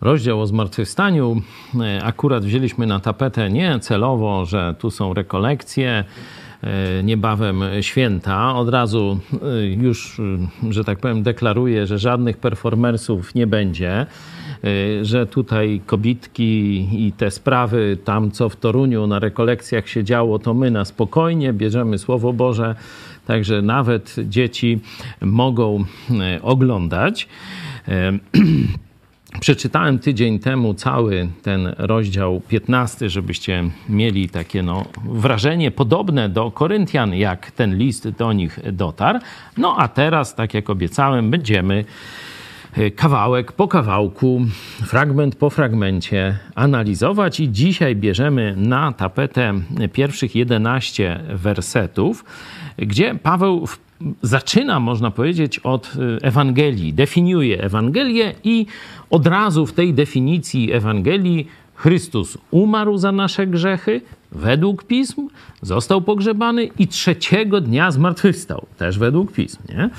rozdział o zmartwychwstaniu. E, akurat wzięliśmy na tapetę nie celowo, że tu są rekolekcje, e, niebawem święta. Od razu e, już, że tak powiem, deklaruję, że żadnych performersów nie będzie, że tutaj kobitki i te sprawy, tam co w Toruniu na rekolekcjach się działo, to my na spokojnie bierzemy Słowo Boże, także nawet dzieci mogą oglądać. Przeczytałem tydzień temu cały ten rozdział 15, żebyście mieli takie no, wrażenie podobne do Koryntian, jak ten list do nich dotarł. No a teraz, tak jak obiecałem, będziemy e, kawałek po kawałku, fragment po fragmencie analizować i dzisiaj bierzemy na tapetę pierwszych 11 wersetów, gdzie Paweł zaczyna, można powiedzieć, od y, Ewangelii, definiuje Ewangelię i od razu w tej definicji Ewangelii Chrystus umarł za nasze grzechy według pism, został pogrzebany i trzeciego dnia zmartwychwstał, też według pism. Nie?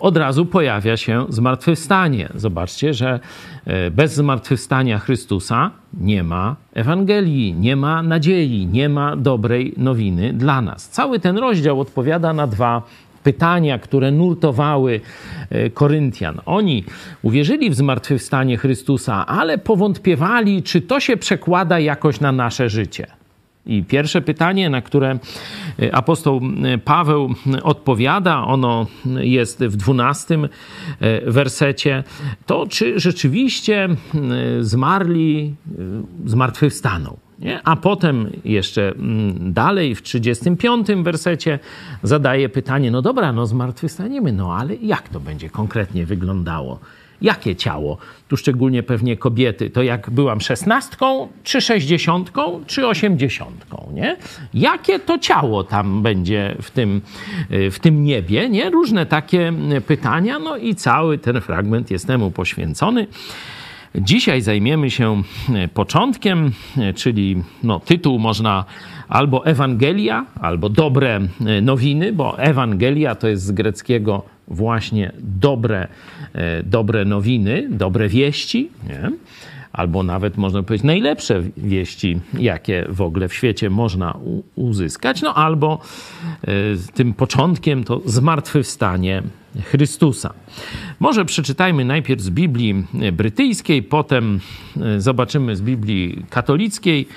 Od razu pojawia się zmartwychwstanie. Zobaczcie, że e, bez zmartwychwstania Chrystusa nie ma Ewangelii, nie ma nadziei, nie ma dobrej nowiny dla nas. Cały ten rozdział odpowiada na dwa pytania, które nurtowały e, Koryntian. Oni uwierzyli w zmartwychwstanie Chrystusa, ale powątpiewali, czy to się przekłada jakoś na nasze życie. I pierwsze pytanie, na które e, apostoł e, Paweł odpowiada, ono jest w dwunastym wersecie, to czy rzeczywiście zmarli zmartwychwstaną. Nie? A potem jeszcze mm, dalej w 35 wersecie zadaje pytanie, no dobra, no zmartwychwstaniemy, no ale jak to będzie konkretnie wyglądało? Jakie ciało? Tu szczególnie pewnie kobiety. To jak byłam szesnastką, czy sześćdziesiątką, czy osiemdziesiątką, nie? Jakie to ciało tam będzie w tym, w tym niebie, nie? Różne takie pytania, no i cały ten fragment jest temu poświęcony. Dzisiaj zajmiemy się e, początkiem, e, czyli no, tytuł można albo Ewangelia, albo dobre e, nowiny, bo Ewangelia to jest z greckiego właśnie dobre, dobre nowiny, dobre wieści. Nie? Albo nawet można powiedzieć najlepsze wieści, jakie w ogóle w świecie można uzyskać, no albo tym początkiem to zmartwychwstanie Chrystusa. Może przeczytajmy najpierw z Biblii brytyjskiej, potem e, zobaczymy z Biblii katolickiej.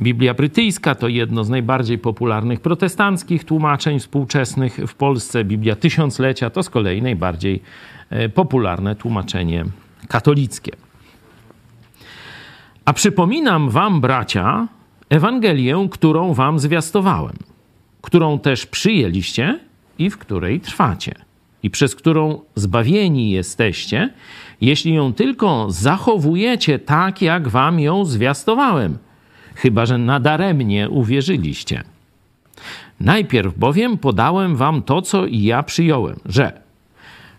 Biblia brytyjska to jedno z najbardziej popularnych protestanckich tłumaczeń współczesnych w Polsce. Biblia Tysiąclecia to z kolei najbardziej e, popularne tłumaczenie katolickie. A przypominam wam, bracia, Ewangelię, którą wam zwiastowałem, którą też przyjęliście i w której trwacie i przez którą zbawieni jesteście, jeśli ją tylko zachowujecie tak, jak wam ją zwiastowałem, chyba że nadaremnie uwierzyliście. Najpierw bowiem podałem wam to, co i ja przyjąłem, że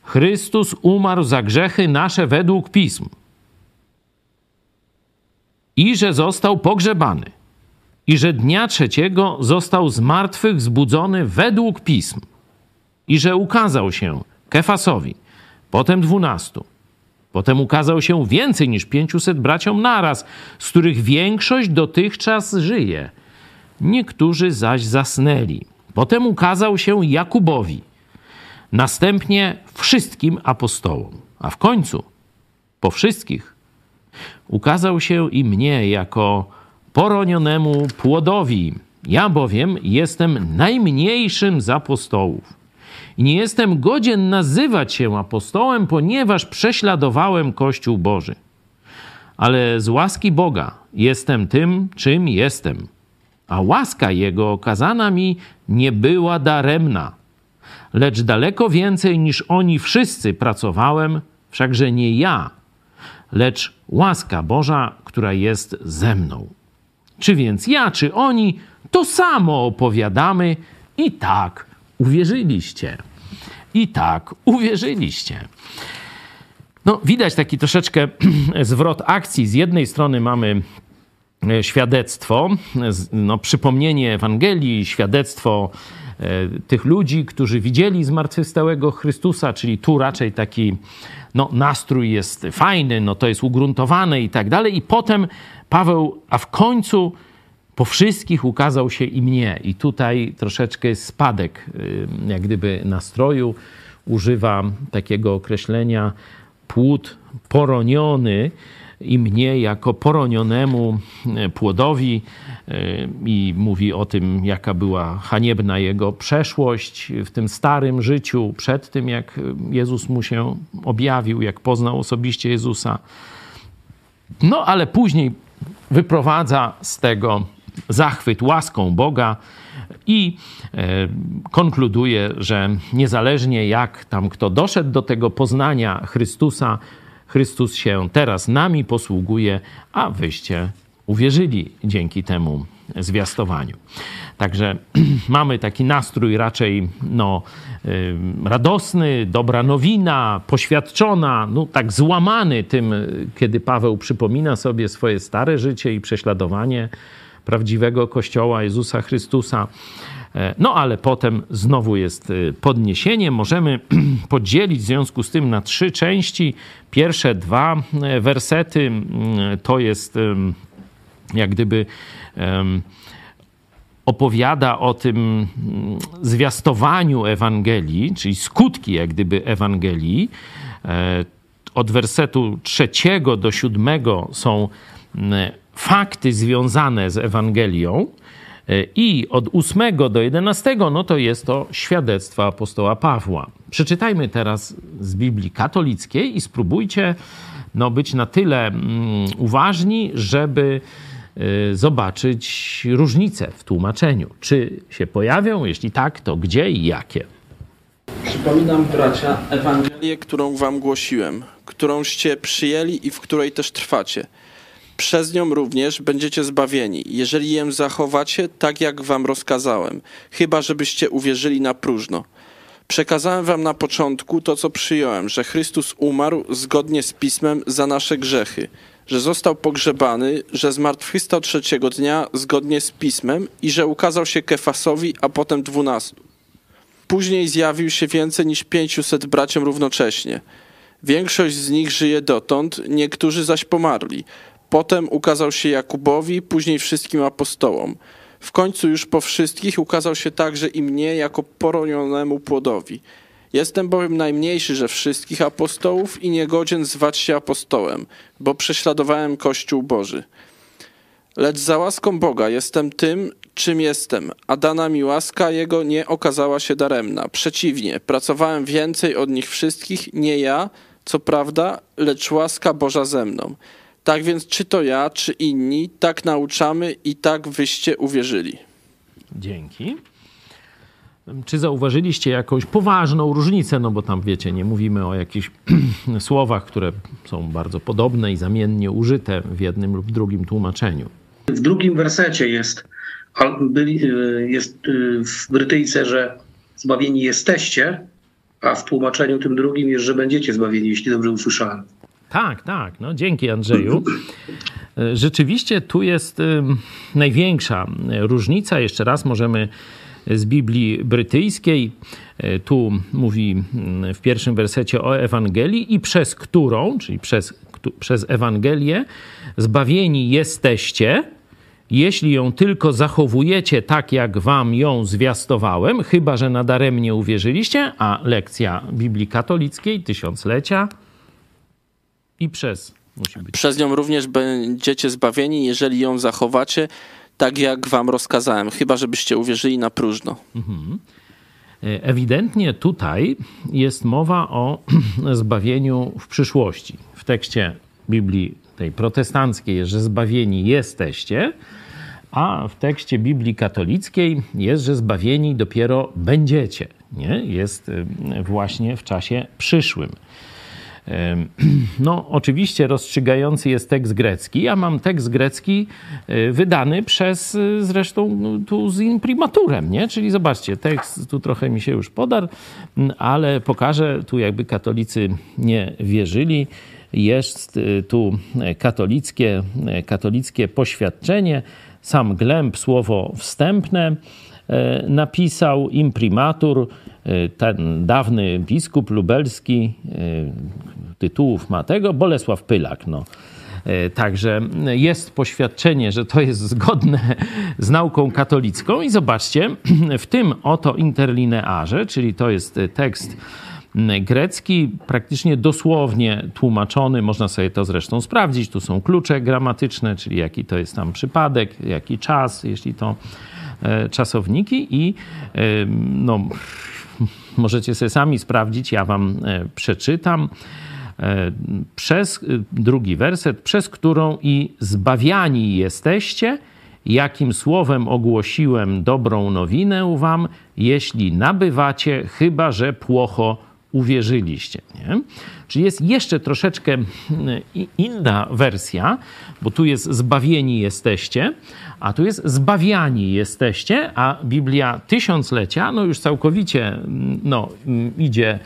Chrystus umarł za grzechy nasze według pism i że został pogrzebany i że dnia trzeciego został z martwych zbudzony według pism i że ukazał się Kefasowi, potem dwunastu. Potem ukazał się więcej niż pięciuset braciom naraz, z których większość dotychczas żyje. Niektórzy zaś zasnęli. Potem ukazał się Jakubowi, następnie wszystkim apostołom, a w końcu po wszystkich ukazał się i mnie jako poronionemu płodowi. Ja bowiem jestem najmniejszym z apostołów i nie jestem godzien nazywać się apostołem, ponieważ prześladowałem Kościół Boży. Ale z łaski Boga jestem tym, czym jestem. A łaska Jego okazana mi nie była daremna. Lecz daleko więcej niż oni wszyscy pracowałem, wszakże nie ja, lecz łaska Boża, która jest ze mną. Czy więc ja, czy oni, to samo opowiadamy i tak uwierzyliście. I tak uwierzyliście. No, widać taki troszeczkę zwrot akcji. Z jednej strony mamy e, świadectwo, no, przypomnienie Ewangelii, świadectwo tych ludzi, którzy widzieli zmartwychwstałego Chrystusa, czyli tu raczej taki no, nastrój jest fajny, no to jest ugruntowane i tak dalej. I potem Paweł, a w końcu po wszystkich ukazał się i mnie. I tutaj troszeczkę jest spadek, jak gdyby nastroju. Używa takiego określenia płód poroniony i mnie jako poronionemu e, płodowi e, i mówi o tym, jaka była haniebna jego przeszłość w tym starym życiu, przed tym, jak Jezus mu się objawił, jak poznał osobiście Jezusa. No ale później wyprowadza z tego zachwyt łaską Boga i e, konkluduje, że niezależnie jak tam kto doszedł do tego poznania Chrystusa, Chrystus się teraz nami posługuje, a wyście uwierzyli dzięki temu zwiastowaniu. Także mamy taki nastrój raczej no, y, radosny, dobra nowina, poświadczona, no, tak złamany tym, kiedy Paweł przypomina sobie swoje stare życie i prześladowanie prawdziwego Kościoła Jezusa Chrystusa. E, no ale potem znowu jest e, podniesienie. Możemy podzielić w związku z tym na trzy części. Pierwsze dwa e, wersety to jest jak gdyby opowiada o tym zwiastowaniu Ewangelii, czyli skutki jak gdyby Ewangelii. Od wersetu trzeciego do siódmego są fakty związane z Ewangelią. E, I od 8 do 11, no to jest to świadectwo apostoła Pawła. Przeczytajmy teraz z Biblii katolickiej i spróbujcie no, być na tyle mm, uważni, żeby zobaczyć różnice w tłumaczeniu. Czy się pojawią? Jeśli tak, to gdzie i jakie? Przypominam, bracia, Ewangelię, którą wam głosiłem, którąście przyjęli i w której też trwacie – przez nią również będziecie zbawieni, jeżeli ją zachowacie tak, jak wam rozkazałem, chyba żebyście uwierzyli na próżno. Przekazałem wam na początku to, co przyjąłem, że Chrystus umarł zgodnie z Pismem za nasze grzechy, że został pogrzebany, że zmartwychwstał trzeciego dnia zgodnie z Pismem i że ukazał się Kefasowi, a potem dwunastu. Później zjawił się więcej niż pięciuset braciom równocześnie. Większość z nich żyje dotąd, niektórzy zaś pomarli. Potem ukazał się Jakubowi, później wszystkim apostołom. W końcu już po wszystkich ukazał się także i mnie jako poronionemu płodowi. Jestem bowiem najmniejszy ze wszystkich apostołów i niegodzien zwać się apostołem, bo prześladowałem Kościół Boży. Lecz za łaską Boga jestem tym, czym jestem, a dana mi łaska Jego nie okazała się daremna. Przeciwnie, pracowałem więcej od nich wszystkich, nie ja, co prawda, lecz łaska Boża ze mną. Tak więc, czy to ja, czy inni, tak nauczamy i tak wyście uwierzyli. Dzięki. Czy zauważyliście jakąś poważną różnicę? No bo tam wiecie, nie mówimy o jakichś słowach, które są bardzo podobne i zamiennie użyte w jednym lub drugim tłumaczeniu. W drugim wersecie jest, y, jest y, w Brytyjce, że zbawieni jesteście, a w tłumaczeniu tym drugim jest, że będziecie zbawieni, jeśli dobrze usłyszałem. Tak, tak. No, dzięki Andrzeju. Rzeczywiście tu jest największa różnica. Jeszcze raz możemy z Biblii brytyjskiej. E, tu mówi w pierwszym wersecie o Ewangelii i przez którą, czyli przez, przez Ewangelię, zbawieni jesteście, jeśli ją tylko zachowujecie tak, jak wam ją zwiastowałem, chyba że nadaremnie uwierzyliście, a lekcja Biblii katolickiej, tysiąclecia, i przez. Przez nią również będziecie zbawieni, jeżeli ją zachowacie, tak jak wam rozkazałem, chyba żebyście uwierzyli na próżno. Mhm. E, ewidentnie tutaj jest mowa o zbawieniu w przyszłości. W tekście Biblii tej protestanckiej że zbawieni jesteście, a w tekście Biblii katolickiej jest, że zbawieni dopiero będziecie. Nie? Jest e, właśnie w czasie przyszłym. No, oczywiście rozstrzygający jest tekst grecki. Ja mam tekst grecki e, wydany przez e, zresztą no, tu z imprimaturem, nie? Czyli zobaczcie, tekst tu trochę mi się już podarł, ale pokażę, tu jakby katolicy nie wierzyli. Jest e, tu katolickie, katolickie poświadczenie, sam glęb, słowo wstępne napisał imprimatur, ten dawny biskup lubelski, tytułów ma tego, Bolesław Pylak. No. Także jest poświadczenie, że to jest zgodne z nauką katolicką i zobaczcie, w tym oto interlinearze, czyli to jest tekst grecki, praktycznie dosłownie tłumaczony. Można sobie to zresztą sprawdzić. Tu są klucze gramatyczne, czyli jaki to jest tam przypadek, jaki czas, jeśli to e, czasowniki i e, no, możecie sobie sami sprawdzić, ja wam e, przeczytam przez drugi werset, przez którą i zbawiani jesteście, jakim słowem ogłosiłem dobrą nowinę wam, jeśli nabywacie, chyba że płocho uwierzyliście. Nie? Czyli jest jeszcze troszeczkę mm, inna wersja, bo tu jest zbawieni jesteście, a tu jest zbawiani jesteście, a Biblia tysiąclecia no już całkowicie mm, no, mm, idzie e,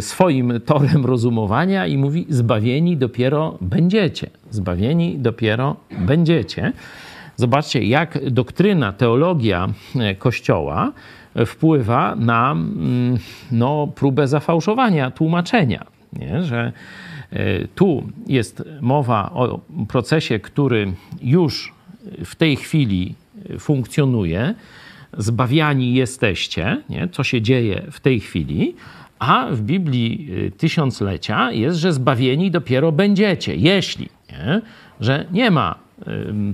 swoim torem rozumowania i mówi zbawieni dopiero będziecie. Zbawieni dopiero będziecie. Zobaczcie, jak doktryna, teologia e, Kościoła wpływa na mm, no, próbę zafałszowania tłumaczenia. Nie? Że e, tu jest mowa o procesie, który już w tej chwili funkcjonuje. Zbawiani jesteście, nie? co się dzieje w tej chwili, a w Biblii e, tysiąclecia jest, że zbawieni dopiero będziecie, jeśli, nie? że nie ma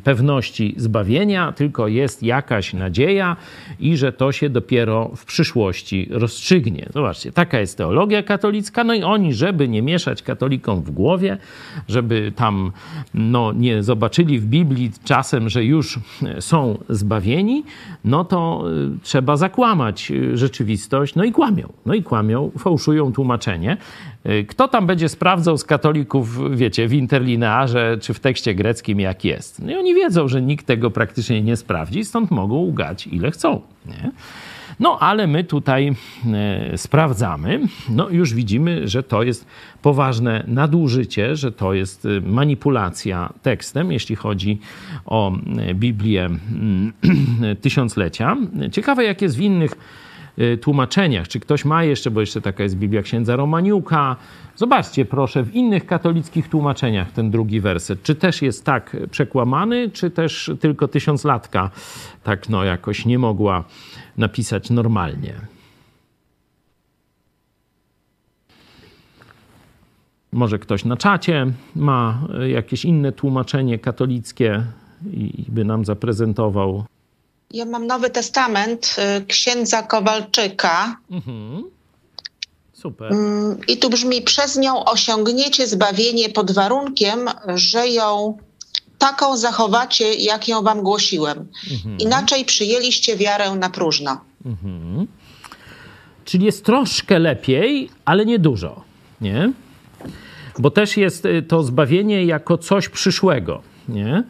pewności zbawienia, tylko jest jakaś nadzieja i że to się dopiero w przyszłości rozstrzygnie. Zobaczcie, taka jest teologia katolicka, no i oni, żeby nie mieszać katolikom w głowie, żeby tam no, nie zobaczyli w Biblii czasem, że już są zbawieni, no to y, trzeba zakłamać y, rzeczywistość, no i kłamią, no i kłamią, fałszują tłumaczenie. Y, kto tam będzie sprawdzał z katolików, wiecie, w interlinearze czy w tekście greckim, jak jest? No i oni wiedzą, że nikt tego praktycznie nie sprawdzi, stąd mogą ugać ile chcą. Nie? No, ale my tutaj e, sprawdzamy. No, już widzimy, że to jest poważne nadużycie, że to jest e, manipulacja tekstem, jeśli chodzi o Biblię mm, tysiąclecia. Ciekawe, jak jest w innych Y, tłumaczeniach. Czy ktoś ma jeszcze, bo jeszcze taka jest Biblia księdza Romaniuka. Zobaczcie proszę w innych katolickich tłumaczeniach ten drugi werset. Czy też jest tak przekłamany, czy też tylko tysiąclatka tak no jakoś nie mogła napisać normalnie. Może ktoś na czacie ma jakieś inne tłumaczenie katolickie i by nam zaprezentował. Ja mam Nowy Testament y, księdza Kowalczyka. Mhm. Super. Mm, I tu brzmi: Przez nią osiągniecie zbawienie pod warunkiem, że ją taką zachowacie, jak ją wam głosiłem. Mhm. Inaczej przyjęliście wiarę na próżno. Mhm. Czyli jest troszkę lepiej, ale nie dużo, nie? Bo też jest y, to zbawienie jako coś przyszłego, nie?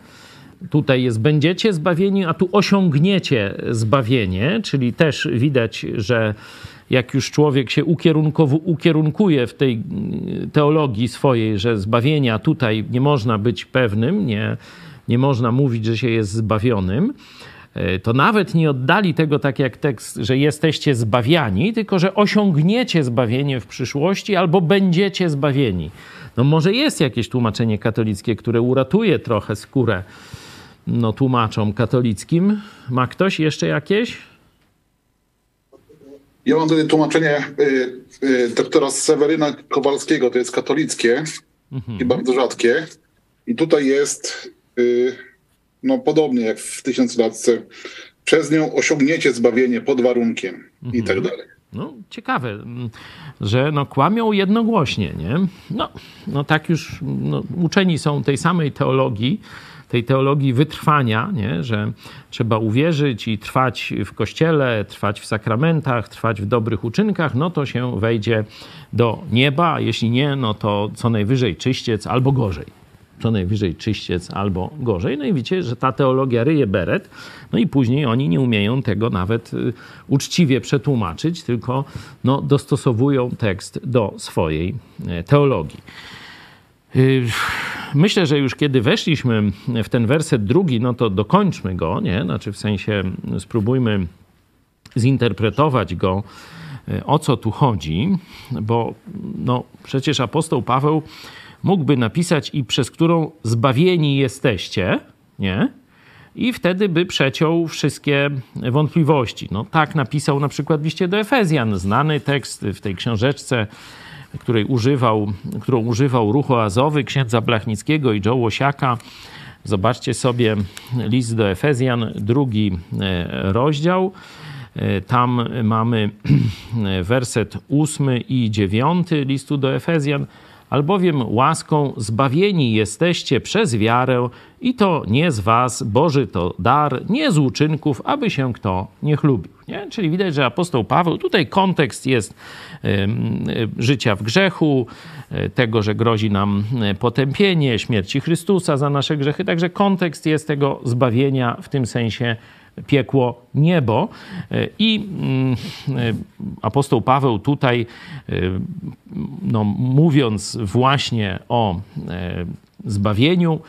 Tutaj jest będziecie zbawieni, a tu osiągniecie zbawienie, czyli też widać, że jak już człowiek się ukierunkuje w tej teologii swojej, że zbawienia tutaj nie można być pewnym, nie, nie można mówić, że się jest zbawionym, e, to nawet nie oddali tego tak jak tekst, że jesteście zbawiani, tylko że osiągniecie zbawienie w przyszłości albo będziecie zbawieni. No może jest jakieś tłumaczenie katolickie, które uratuje trochę skórę no, tłumaczom katolickim. Ma ktoś jeszcze jakieś? Ja mam tutaj tłumaczenie y, y, doktora Seweryna Kowalskiego, to jest katolickie mhm. i bardzo rzadkie. I tutaj jest y, no, podobnie jak w tysiąclatce. Przez nią osiągniecie zbawienie pod warunkiem mhm. i tak dalej. No, ciekawe, że no, kłamią jednogłośnie, nie? No, no tak już no, uczeni są tej samej teologii, tej teologii wytrwania, nie? że trzeba uwierzyć i trwać w kościele, trwać w sakramentach, trwać w dobrych uczynkach, no to się wejdzie do nieba, a jeśli nie, no to co najwyżej czyściec albo gorzej co najwyżej czyściec albo gorzej. No i widzicie, że ta teologia ryje beret, no i później oni nie umieją tego nawet y, uczciwie przetłumaczyć, tylko no, dostosowują tekst do swojej y, teologii. Y, myślę, że już kiedy weszliśmy w ten werset drugi, no to dokończmy go, nie? Znaczy w sensie spróbujmy zinterpretować go, o co tu chodzi, bo no, przecież apostoł Paweł mógłby napisać i przez którą zbawieni jesteście, nie? I wtedy by przeciął wszystkie wątpliwości. No tak napisał na przykład liście do Efezjan, znany tekst w tej książeczce, której używał, którą używał ruchu azowy księdza Blachnickiego i Joe Łosiaka. Zobaczcie sobie list do Efezjan, drugi e, rozdział. E, tam mamy werset ósmy i dziewiąty listu do Efezjan albowiem łaską zbawieni jesteście przez wiarę i to nie z was, Boży to dar, nie z uczynków, aby się kto nie chlubił. Nie? Czyli widać, że apostoł Paweł, tutaj kontekst jest y, życia w grzechu, y, tego, że grozi nam e, potępienie, śmierci Chrystusa za nasze grzechy, także kontekst jest tego zbawienia w tym sensie piekło, niebo. E, I mm, e, apostoł Paweł tutaj, e, no, mówiąc właśnie o zbawieniu,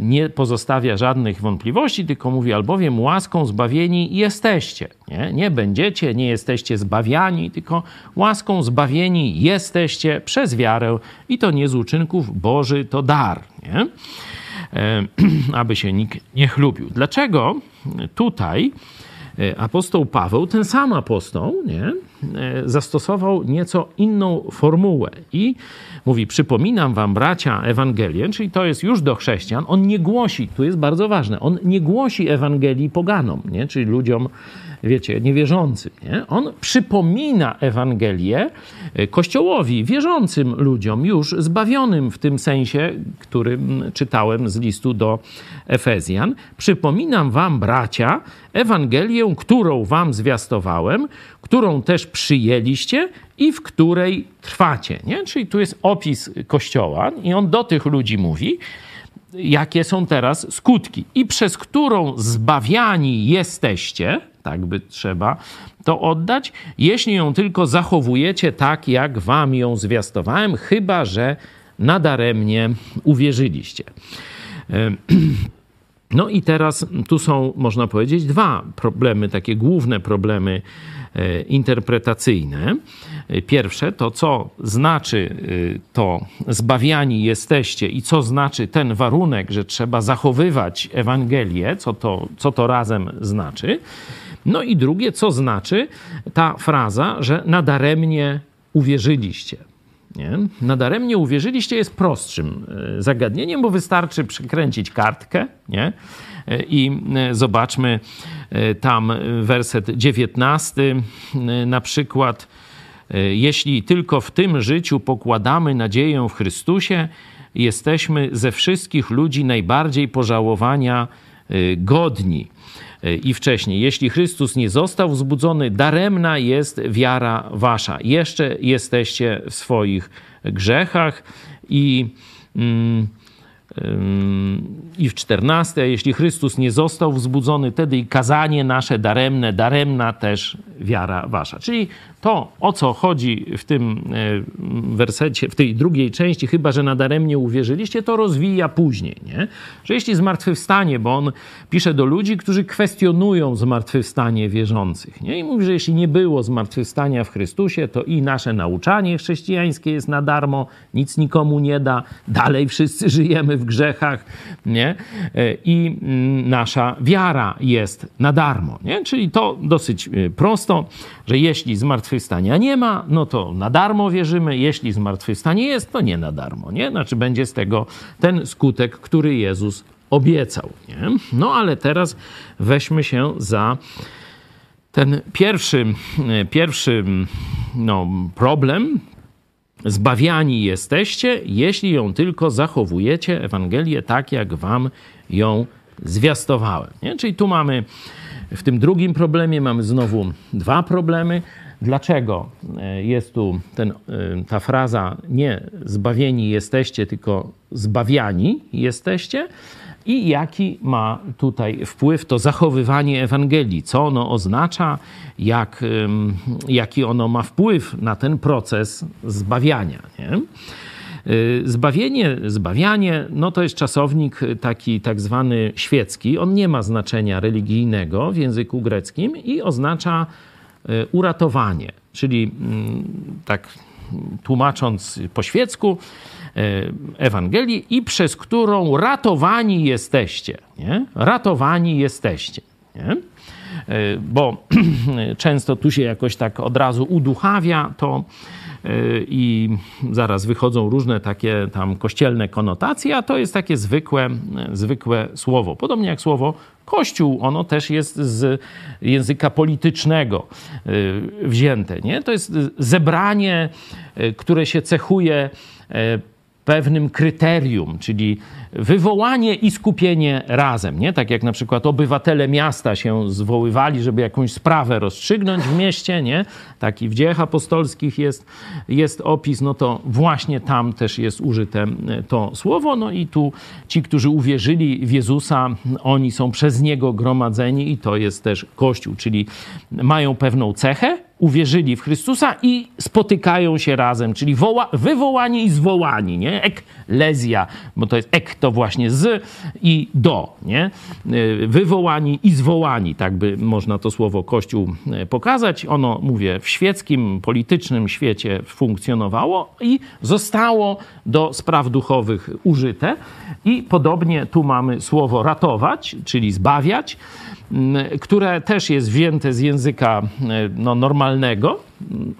nie pozostawia żadnych wątpliwości, tylko mówi, albowiem łaską zbawieni jesteście. Nie, nie będziecie, nie jesteście zbawiani, tylko łaską zbawieni jesteście przez wiarę i to nie z uczynków, Boży to dar. Nie? aby się nikt nie chlubił. Dlaczego tutaj e, apostoł Paweł, ten sam apostoł, nie, e, zastosował nieco inną formułę i mówi: Przypominam wam, bracia, Ewangelię, czyli to jest już do chrześcijan. On nie głosi, tu jest bardzo ważne, on nie głosi Ewangelii poganom, nie, czyli ludziom wiecie, niewierzącym. Nie? On przypomina Ewangelię e, Kościołowi, wierzącym ludziom, już zbawionym w tym sensie, którym czytałem z listu do Efezjan. Przypominam wam, bracia, Ewangelię, którą wam zwiastowałem, którą też przyjęliście i w której trwacie. Nie? Czyli tu jest opis Kościoła i on do tych ludzi mówi, jakie są teraz skutki i przez którą zbawiani jesteście, tak by trzeba to oddać, jeśli ją tylko zachowujecie tak, jak wam ją zwiastowałem, chyba że nadaremnie uwierzyliście. No i teraz tu są, można powiedzieć, dwa problemy, takie główne problemy e, interpretacyjne. Pierwsze to, co znaczy e, to zbawiani jesteście i co znaczy ten warunek, że trzeba zachowywać Ewangelię, co to, co to razem znaczy. No i drugie, co znaczy ta fraza, że nadaremnie uwierzyliście. Nie? Nadaremnie uwierzyliście jest prostszym e, zagadnieniem, bo wystarczy przykręcić kartkę nie? E, i e, zobaczmy tam werset 19 na przykład. Jeśli tylko w tym życiu pokładamy nadzieję w Chrystusie, jesteśmy ze wszystkich ludzi najbardziej pożałowania godni. E, i wcześniej. Jeśli Chrystus nie został wzbudzony, daremna jest wiara wasza. Jeszcze jesteście w swoich grzechach i. Mm, i w 14, jeśli Chrystus nie został wzbudzony, wtedy i kazanie nasze daremne, daremna też wiara wasza. Czyli to, o co chodzi w tym e, wersecie, w tej drugiej części, chyba że nadaremnie uwierzyliście, to rozwija później, nie? Że jeśli zmartwychwstanie, bo on pisze do ludzi, którzy kwestionują zmartwychwstanie wierzących, nie? I mówi, że jeśli nie było zmartwychwstania w Chrystusie, to i nasze nauczanie chrześcijańskie jest na darmo, nic nikomu nie da, dalej wszyscy żyjemy w grzechach, nie? E, I mm, nasza wiara jest na darmo, nie? Czyli to dosyć e, prosto, że jeśli zmartwychwstania nie ma, no to na darmo wierzymy, jeśli zmartwychwstanie jest, to nie na darmo, nie? Znaczy będzie z tego ten skutek, który Jezus obiecał, nie? No ale teraz weźmy się za ten pierwszy, pierwszy no, problem, Zbawiani jesteście, jeśli ją tylko zachowujecie, Ewangelię, tak jak wam ją zwiastowałem. Nie? Czyli tu mamy, w tym drugim problemie mamy znowu dwa problemy. Dlaczego e, jest tu ten, e, ta fraza nie zbawieni jesteście, tylko zbawiani jesteście? i jaki ma tutaj wpływ to zachowywanie Ewangelii, co ono oznacza, jak, jaki ono ma wpływ na ten proces zbawiania. Nie? Zbawienie, zbawianie, no to jest czasownik taki tak zwany świecki. On nie ma znaczenia religijnego w języku greckim i oznacza uratowanie. Czyli mm, tak tłumacząc po świecku, Ewangelii i przez którą ratowani jesteście. Nie? Ratowani jesteście. Nie? Bo często tu się jakoś tak od razu uduchawia to i zaraz wychodzą różne takie tam kościelne konotacje, a to jest takie zwykłe, zwykłe słowo. Podobnie jak słowo Kościół, ono też jest z języka politycznego wzięte. Nie? To jest zebranie, które się cechuje pewnym kryterium, czyli wywołanie i skupienie razem. Nie? Tak jak na przykład obywatele miasta się zwoływali, żeby jakąś sprawę rozstrzygnąć w mieście, nie? taki w dziejach apostolskich jest, jest opis, no to właśnie tam też jest użyte to słowo. No i tu ci, którzy uwierzyli w Jezusa, oni są przez Niego gromadzeni i to jest też Kościół, czyli mają pewną cechę, uwierzyli w Chrystusa i spotykają się razem, czyli woła, wywołani i zwołani, nie? Eklezja, bo to jest ek to właśnie z i do, nie? Wywołani i zwołani, tak by można to słowo Kościół e, pokazać. Ono, mówię, w świeckim, politycznym świecie funkcjonowało i zostało do spraw duchowych użyte. I podobnie tu mamy słowo ratować, czyli zbawiać, które też jest wzięte z języka no, normalnego,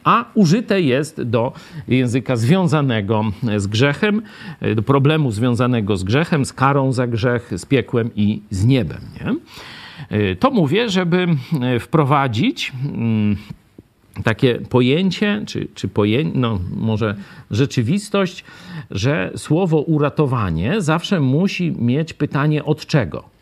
a użyte jest do języka związanego z grzechem, e, do problemu związanego z grzechem, z karą za grzech, z piekłem i z niebem. Nie? E, to mówię, żeby wprowadzić takie pojęcie, czy, czy pojęcie, no może rzeczywistość, że słowo uratowanie zawsze musi mieć pytanie od czego.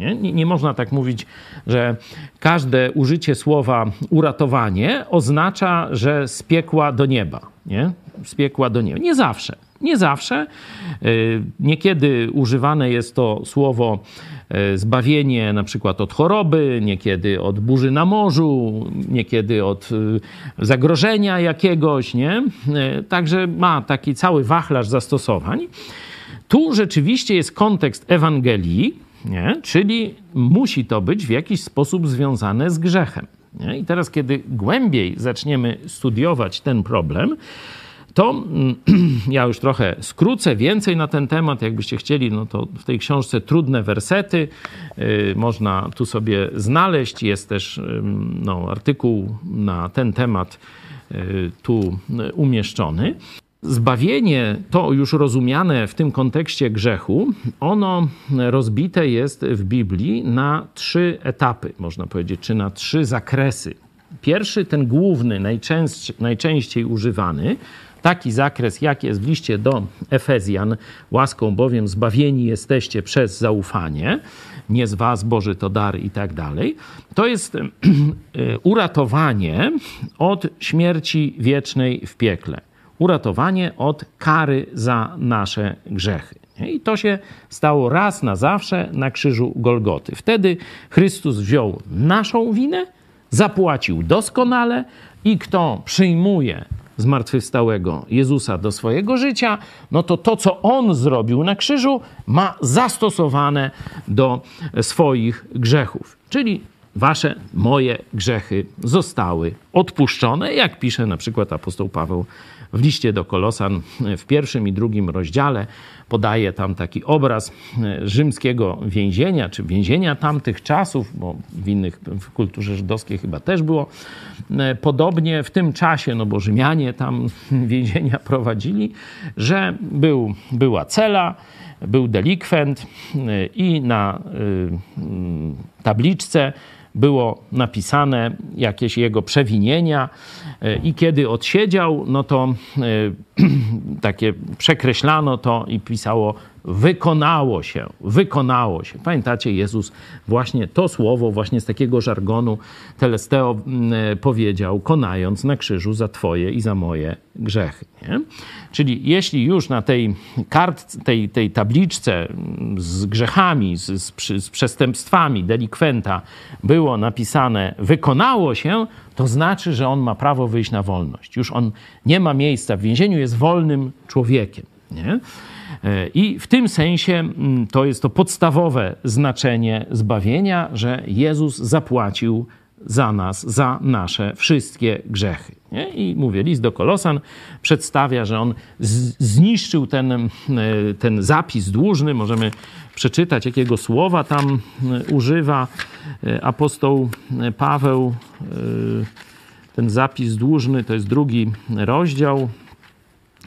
Nie? nie? Nie, można tak mówić, że każde użycie słowa uratowanie oznacza, że z piekła do nieba. Nie? Z piekła do nieba. Nie zawsze. Nie zawsze. Y, niekiedy używane jest to słowo y, zbawienie na przykład od choroby, niekiedy od burzy na morzu, niekiedy od y, zagrożenia jakiegoś, nie? Także ma taki cały wachlarz zastosowań. Tu rzeczywiście jest kontekst Ewangelii, nie? czyli musi to być w jakiś sposób związane z grzechem. Nie? I teraz, kiedy głębiej zaczniemy studiować ten problem, to mm, ja już trochę skrócę więcej na ten temat. Jakbyście chcieli, no to w tej książce trudne wersety yy, można tu sobie znaleźć. Jest też yy, no, artykuł na ten temat yy, tu umieszczony. Zbawienie, to już rozumiane w tym kontekście grzechu, ono rozbite jest w Biblii na trzy etapy, można powiedzieć, czy na trzy zakresy. Pierwszy, ten główny, najczęściej, najczęściej używany, taki zakres, jak jest w liście do Efezjan, łaską bowiem zbawieni jesteście przez zaufanie, nie z was Boży to dar i tak dalej, to jest uratowanie od śmierci wiecznej w piekle uratowanie od kary za nasze grzechy. I to się stało raz na zawsze na krzyżu Golgoty. Wtedy Chrystus wziął naszą winę, zapłacił doskonale i kto przyjmuje zmartwychwstałego Jezusa do swojego życia, no to to, co On zrobił na krzyżu, ma zastosowane do swoich grzechów. Czyli wasze, moje grzechy zostały odpuszczone, jak pisze na przykład apostoł Paweł w liście do Kolosan w pierwszym i drugim rozdziale podaje tam taki obraz e, rzymskiego więzienia, czy więzienia tamtych czasów, bo w innych, w kulturze żydowskiej chyba też było e, podobnie w tym czasie, no bo Rzymianie tam więzienia prowadzili, że był, była cela, był delikwent e, i na tabliczce było napisane jakieś jego przewinienia. E, i kiedy odsiedział, no to e, takie przekreślano to i pisało wykonało się, wykonało się. Pamiętacie, Jezus właśnie to słowo, właśnie z takiego żargonu telesteo mm, powiedział, konając na krzyżu za twoje i za moje grzechy. Nie? Czyli jeśli już na tej kartce, tej, tej tabliczce z grzechami, z, z, z przestępstwami delikwenta było napisane wykonało się, to znaczy, że on ma prawo wyjść na wolność. Już on nie ma miejsca w więzieniu, jest wolnym człowiekiem. Nie? E, I w tym sensie mm, to jest to podstawowe znaczenie zbawienia, że Jezus zapłacił za nas, za nasze wszystkie grzechy. Nie? I mówię, list do Kolosan przedstawia, że on zniszczył ten, e, ten zapis dłużny. Możemy przeczytać, jakiego słowa tam e, używa apostoł Paweł. Ten zapis dłużny to jest drugi rozdział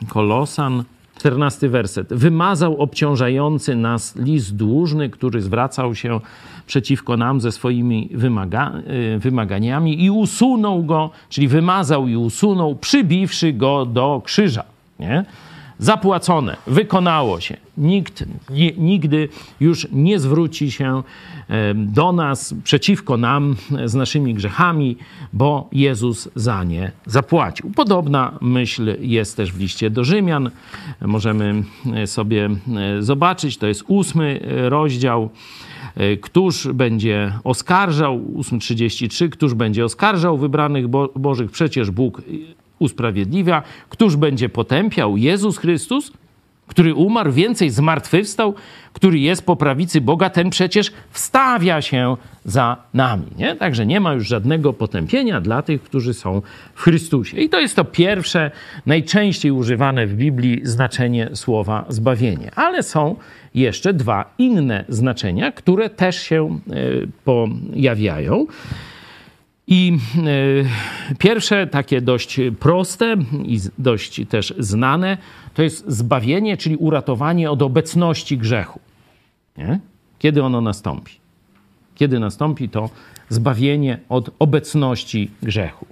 Kolosan, 14 werset. Wymazał obciążający nas list dłużny, który zwracał się przeciwko nam ze swoimi wymaga y, wymaganiami i usunął go, czyli wymazał i usunął, przybiwszy go do krzyża. Nie? zapłacone, wykonało się. Nikt nie, nigdy już nie zwróci się do nas, przeciwko nam, z naszymi grzechami, bo Jezus za nie zapłacił. Podobna myśl jest też w liście do Rzymian. Możemy e, sobie e, zobaczyć, to jest ósmy e, rozdział. Któż będzie oskarżał, 8.33, któż będzie oskarżał wybranych Bo Bożych? Przecież Bóg usprawiedliwia. Któż będzie potępiał? Jezus Chrystus, który umarł, więcej zmartwychwstał, który jest po prawicy Boga, ten przecież wstawia się za nami. Nie? Także nie ma już żadnego potępienia dla tych, którzy są w Chrystusie. I to jest to pierwsze, najczęściej używane w Biblii znaczenie słowa zbawienie. Ale są jeszcze dwa inne znaczenia, które też się e, pojawiają. I e, pierwsze, takie dość proste i dość też znane, to jest zbawienie, czyli uratowanie od obecności grzechu. Nie? Kiedy ono nastąpi? Kiedy nastąpi to zbawienie od obecności grzechu?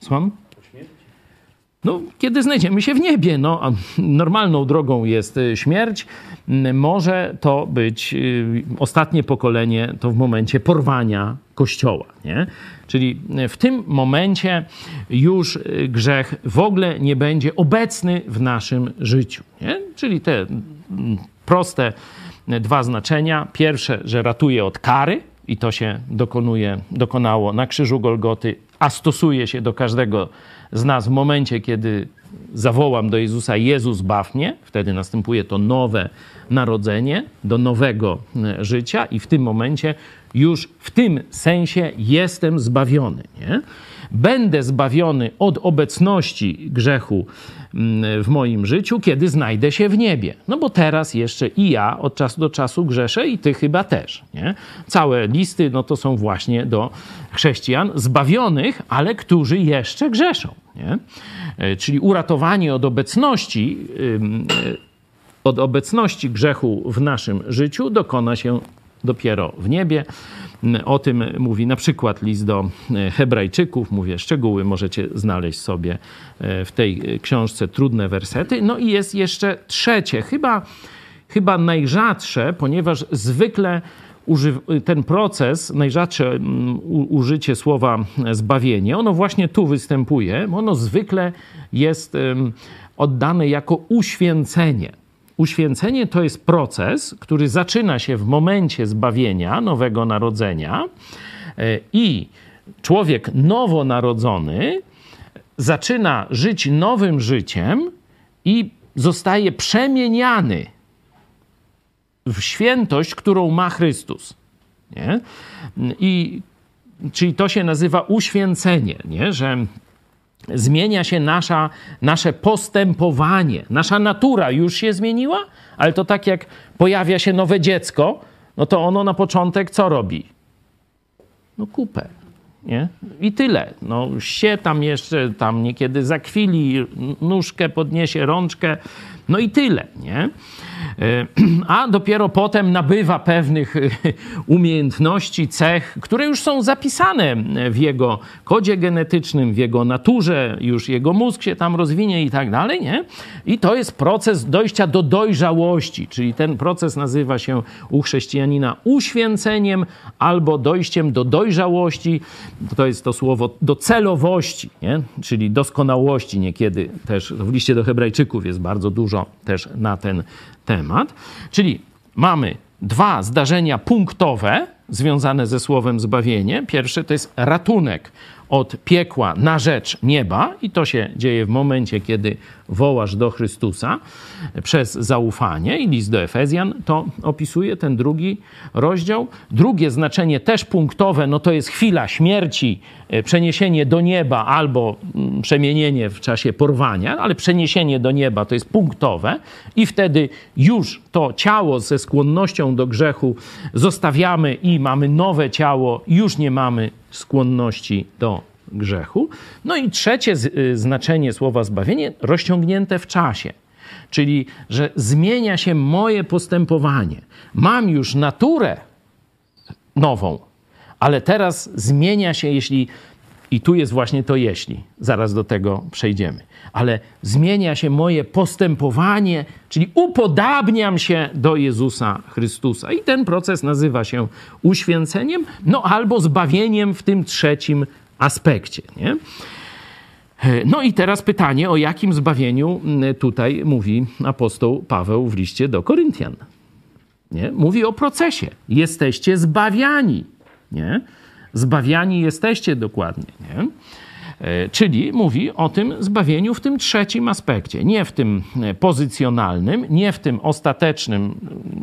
Słucham? No, kiedy znajdziemy się w niebie, no, normalną drogą jest y, śmierć. Może to być y, ostatnie pokolenie, to w momencie porwania Kościoła, nie? Czyli w tym momencie już y, grzech w ogóle nie będzie obecny w naszym życiu, nie? Czyli te proste dwa znaczenia. Pierwsze, że ratuje od kary, i to się dokonuje, dokonało na krzyżu Golgoty, a stosuje się do każdego z nas w momencie, kiedy zawołam do Jezusa: Jezus, baw mnie, wtedy następuje to nowe narodzenie, do nowego e, życia, i w tym momencie już w tym sensie jestem zbawiony. Nie? Będę zbawiony od obecności grzechu w moim życiu, kiedy znajdę się w niebie. No bo teraz jeszcze i ja od czasu do czasu grzeszę, i ty chyba też. Nie? Całe listy no to są właśnie do chrześcijan zbawionych, ale którzy jeszcze grzeszą. Nie? E, czyli uratowanie od obecności, e, od obecności grzechu w naszym życiu dokona się dopiero w niebie. O tym mówi na przykład list do e, Hebrajczyków. Mówię, szczegóły możecie znaleźć sobie w tej książce Trudne Wersety. No i jest jeszcze trzecie, chyba, chyba najrzadsze, ponieważ zwykle ten proces, najrzadsze mm, użycie słowa zbawienie, ono właśnie tu występuje. Ono zwykle jest oddane jako uświęcenie. Uświęcenie to jest proces, który zaczyna się w momencie zbawienia, nowego narodzenia e, i człowiek nowonarodzony zaczyna żyć nowym życiem i zostaje przemieniany w świętość, którą ma Chrystus. Nie? I czyli to się nazywa uświęcenie, nie? że zmienia się nasza, nasze postępowanie, nasza natura już się zmieniła, ale to tak jak pojawia się nowe dziecko, no to ono na początek co robi? No kupę. Nie? I tyle. No, się tam jeszcze, tam niekiedy zakwili, nóżkę podniesie, rączkę, No i tyle, nie? E, a dopiero potem nabywa pewnych e, umiejętności, cech, które już są zapisane w jego kodzie genetycznym, w jego naturze, już jego mózg się tam rozwinie i tak dalej, nie? I to jest proces dojścia do dojrzałości, czyli ten proces nazywa się u chrześcijanina uświęceniem albo dojściem do dojrzałości, to jest to słowo do celowości, nie? czyli doskonałości niekiedy też w liście do hebrajczyków jest bardzo dużo też na ten temat. Czyli mamy dwa zdarzenia punktowe związane ze słowem zbawienie. Pierwsze to jest ratunek od piekła na rzecz nieba, i to się dzieje w momencie, kiedy wołasz do Chrystusa przez zaufanie. I list do Efezjan to opisuje, ten drugi rozdział. Drugie znaczenie, też punktowe, no to jest chwila śmierci, e, przeniesienie do nieba albo mm, przemienienie w czasie porwania, ale przeniesienie do nieba to jest punktowe, i wtedy już to ciało ze skłonnością do grzechu zostawiamy i mamy nowe ciało, już nie mamy skłonności do grzechu. No i trzecie y, znaczenie słowa zbawienie rozciągnięte w czasie. Czyli, że zmienia się moje postępowanie. Mam już naturę nową, ale teraz zmienia się, jeśli i tu jest właśnie to jeśli, zaraz do tego przejdziemy. Ale zmienia się moje postępowanie, czyli upodabniam się do Jezusa Chrystusa. I ten proces nazywa się uświęceniem, no albo zbawieniem w tym trzecim aspekcie. Nie? No i teraz pytanie, o jakim zbawieniu tutaj mówi apostoł Paweł w liście do Koryntian. Nie? Mówi o procesie. Jesteście zbawiani. Nie? Zbawiani jesteście dokładnie. Nie? E, czyli mówi o tym zbawieniu w tym trzecim aspekcie. Nie w tym e, pozycjonalnym, nie w tym ostatecznym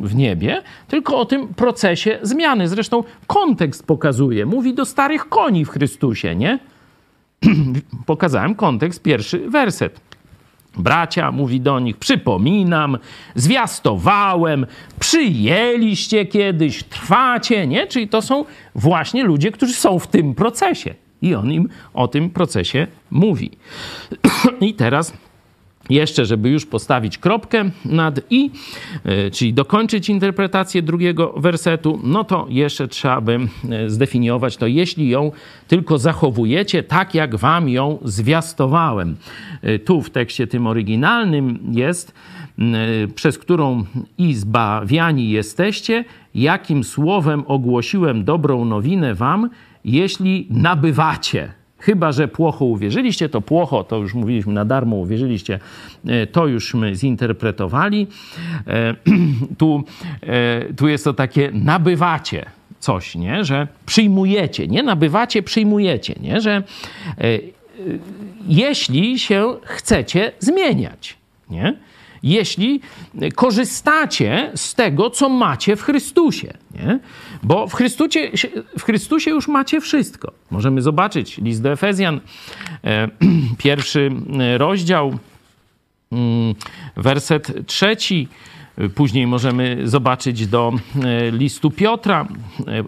w niebie, tylko o tym procesie zmiany. Zresztą kontekst pokazuje. Mówi do starych koni w Chrystusie, nie? Pokazałem kontekst, pierwszy werset. Bracia, mówi do nich, przypominam, zwiastowałem, przyjęliście kiedyś, trwacie, nie? Czyli to są właśnie ludzie, którzy są w tym procesie. I on im o tym procesie mówi. I teraz jeszcze, żeby już postawić kropkę nad i, e, czyli dokończyć interpretację drugiego wersetu, no to jeszcze trzeba by e, zdefiniować to, jeśli ją tylko zachowujecie tak, jak wam ją zwiastowałem. E, tu w tekście tym oryginalnym jest, przez którą i zbawiani jesteście, jakim słowem ogłosiłem dobrą nowinę wam, jeśli nabywacie Chyba, że płocho uwierzyliście, to płocho, to już mówiliśmy na darmo, uwierzyliście, e, to już my zinterpretowali. E, tu, e, tu jest to takie nabywacie coś, nie? że przyjmujecie, nie nabywacie, przyjmujecie, nie? że jeśli się chcecie zmieniać, nie? Jeśli korzystacie z tego, co macie w Chrystusie. Nie? Bo w Chrystusie, w Chrystusie już macie wszystko. Możemy zobaczyć list do Efezjan, e, pierwszy rozdział, mm, werset trzeci. Później możemy zobaczyć do e, listu Piotra, e,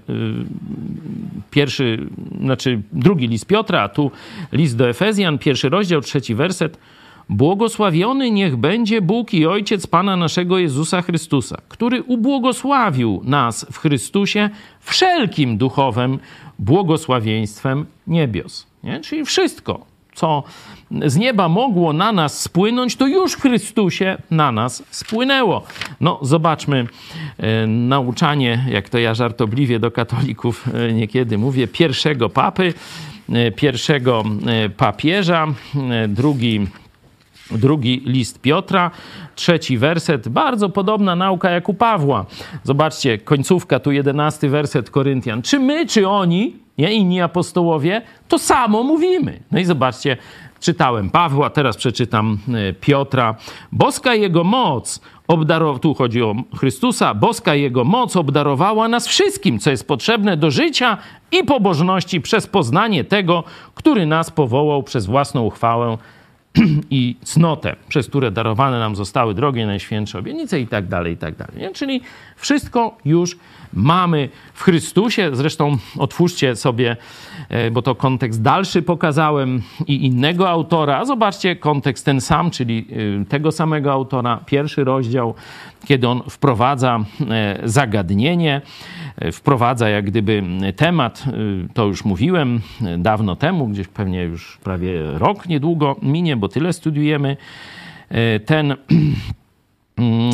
pierwszy, znaczy drugi list Piotra, a tu list do Efezjan, pierwszy rozdział, trzeci werset. Błogosławiony niech będzie Bóg i Ojciec Pana naszego Jezusa Chrystusa, który ubłogosławił nas w Chrystusie wszelkim duchowym błogosławieństwem niebios. Nie? Czyli wszystko, co z nieba mogło na nas spłynąć, to już w Chrystusie na nas spłynęło. No, zobaczmy e, nauczanie, jak to ja żartobliwie do katolików e, niekiedy mówię, pierwszego papy, e, pierwszego e, papieża, e, drugi Drugi list Piotra, trzeci werset, bardzo podobna nauka jak u Pawła. Zobaczcie, końcówka, tu jedenasty werset Koryntian. Czy my, czy oni, nie, inni apostołowie, to samo mówimy. No i zobaczcie, czytałem Pawła, teraz przeczytam e, Piotra. Boska jego moc obdarowała, tu chodzi o Chrystusa, boska jego moc obdarowała nas wszystkim, co jest potrzebne do życia i pobożności przez poznanie tego, który nas powołał przez własną uchwałę i cnotę, przez które darowane nam zostały drogie najświętsze obietnice i tak dalej, i tak dalej. Czyli wszystko już mamy w Chrystusie. Zresztą otwórzcie sobie, bo to kontekst dalszy pokazałem i innego autora, zobaczcie kontekst ten sam, czyli e, tego samego autora, pierwszy rozdział, kiedy on wprowadza e, zagadnienie, wprowadza jak gdyby temat, to już mówiłem dawno temu, gdzieś pewnie już prawie rok niedługo minie, bo tyle studiujemy. Ten mm,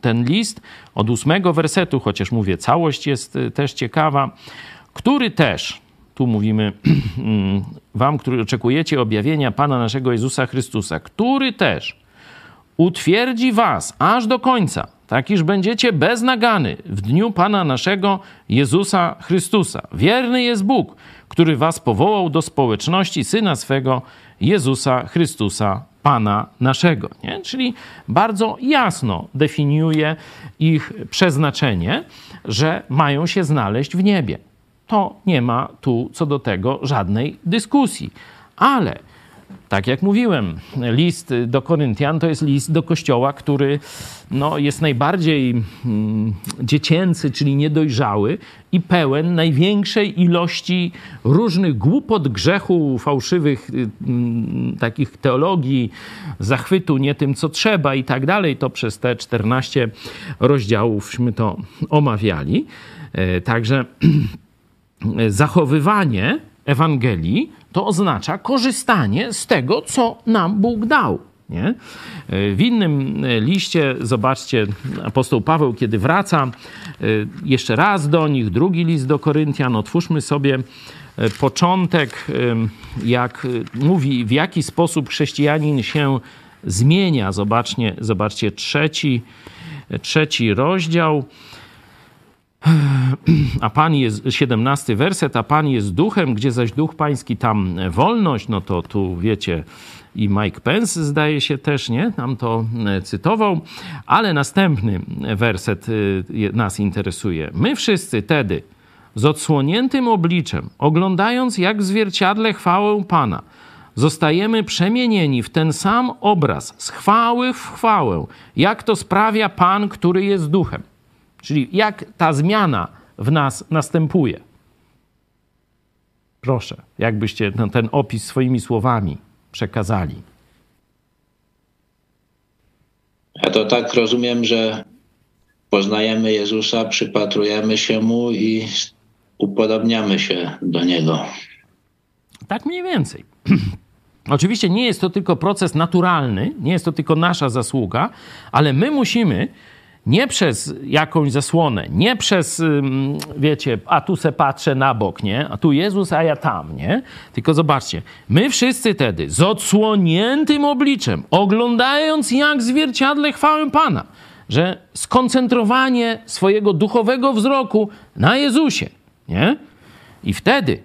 ten list od ósmego wersetu, chociaż mówię, całość jest też ciekawa, który też, tu mówimy mm, wam, którzy oczekujecie objawienia Pana naszego Jezusa Chrystusa, który też utwierdzi was aż do końca, tak iż będziecie beznagany w dniu Pana naszego Jezusa Chrystusa. Wierny jest Bóg, który was powołał do społeczności Syna swego Jezusa Chrystusa Pana naszego. Nie? Czyli bardzo jasno definiuje ich przeznaczenie, że mają się znaleźć w niebie. To nie ma tu co do tego żadnej dyskusji. Ale tak jak mówiłem, list do Koryntian to jest list do kościoła, który no, jest najbardziej mm, dziecięcy, czyli niedojrzały i pełen największej ilości różnych głupot, grzechu, fałszywych y, mm, takich teologii, zachwytu nie tym, co trzeba i tak dalej. To przez te 14 rozdziałówśmy to omawiali. E, także zachowywanie Ewangelii to oznacza korzystanie z tego, co nam Bóg dał. Nie? W innym liście, zobaczcie, apostoł Paweł, kiedy wraca jeszcze raz do nich, drugi list do Koryntian, otwórzmy sobie e, początek, jak mówi, w jaki sposób chrześcijanin się zmienia. Zobaczcie, zobaczcie trzeci, trzeci rozdział a Pan jest, 17 werset, a Pan jest duchem, gdzie zaś duch pański, tam wolność, no to tu wiecie, i Mike Pence zdaje się też, nie? Nam to e, cytował, ale następny werset e, nas interesuje. My wszyscy tedy, z odsłoniętym obliczem, oglądając jak w zwierciadle chwałę Pana, zostajemy przemienieni w ten sam obraz, z chwały w chwałę, jak to sprawia Pan, który jest duchem. Czyli jak ta zmiana w nas następuje. Proszę, jakbyście ten opis swoimi słowami przekazali. Ja to tak rozumiem, że poznajemy Jezusa, przypatrujemy się Mu i upodobniamy się do Niego. Tak mniej więcej. Oczywiście nie jest to tylko proces naturalny, nie jest to tylko nasza zasługa, ale my musimy nie przez jakąś zasłonę, nie przez, wiecie, a tu se patrzę na bok, nie? A tu Jezus, a ja tam, nie? Tylko zobaczcie, my wszyscy tedy z odsłoniętym obliczem, oglądając jak zwierciadle chwałę Pana, że skoncentrowanie swojego duchowego wzroku na Jezusie, nie? I wtedy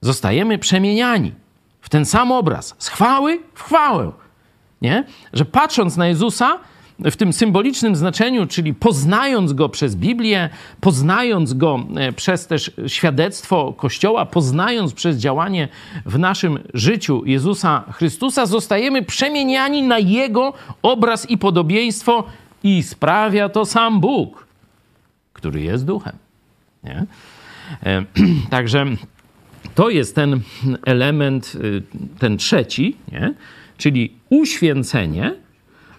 zostajemy przemieniani w ten sam obraz, z chwały w chwałę, nie? Że patrząc na Jezusa, w tym symbolicznym znaczeniu, czyli poznając go przez Biblię, poznając go e, przez też świadectwo Kościoła, poznając przez działanie w naszym życiu Jezusa Chrystusa, zostajemy przemieniani na Jego obraz i podobieństwo i sprawia to sam Bóg, który jest duchem. Nie? E, także to jest ten element, y, ten trzeci, nie? czyli uświęcenie,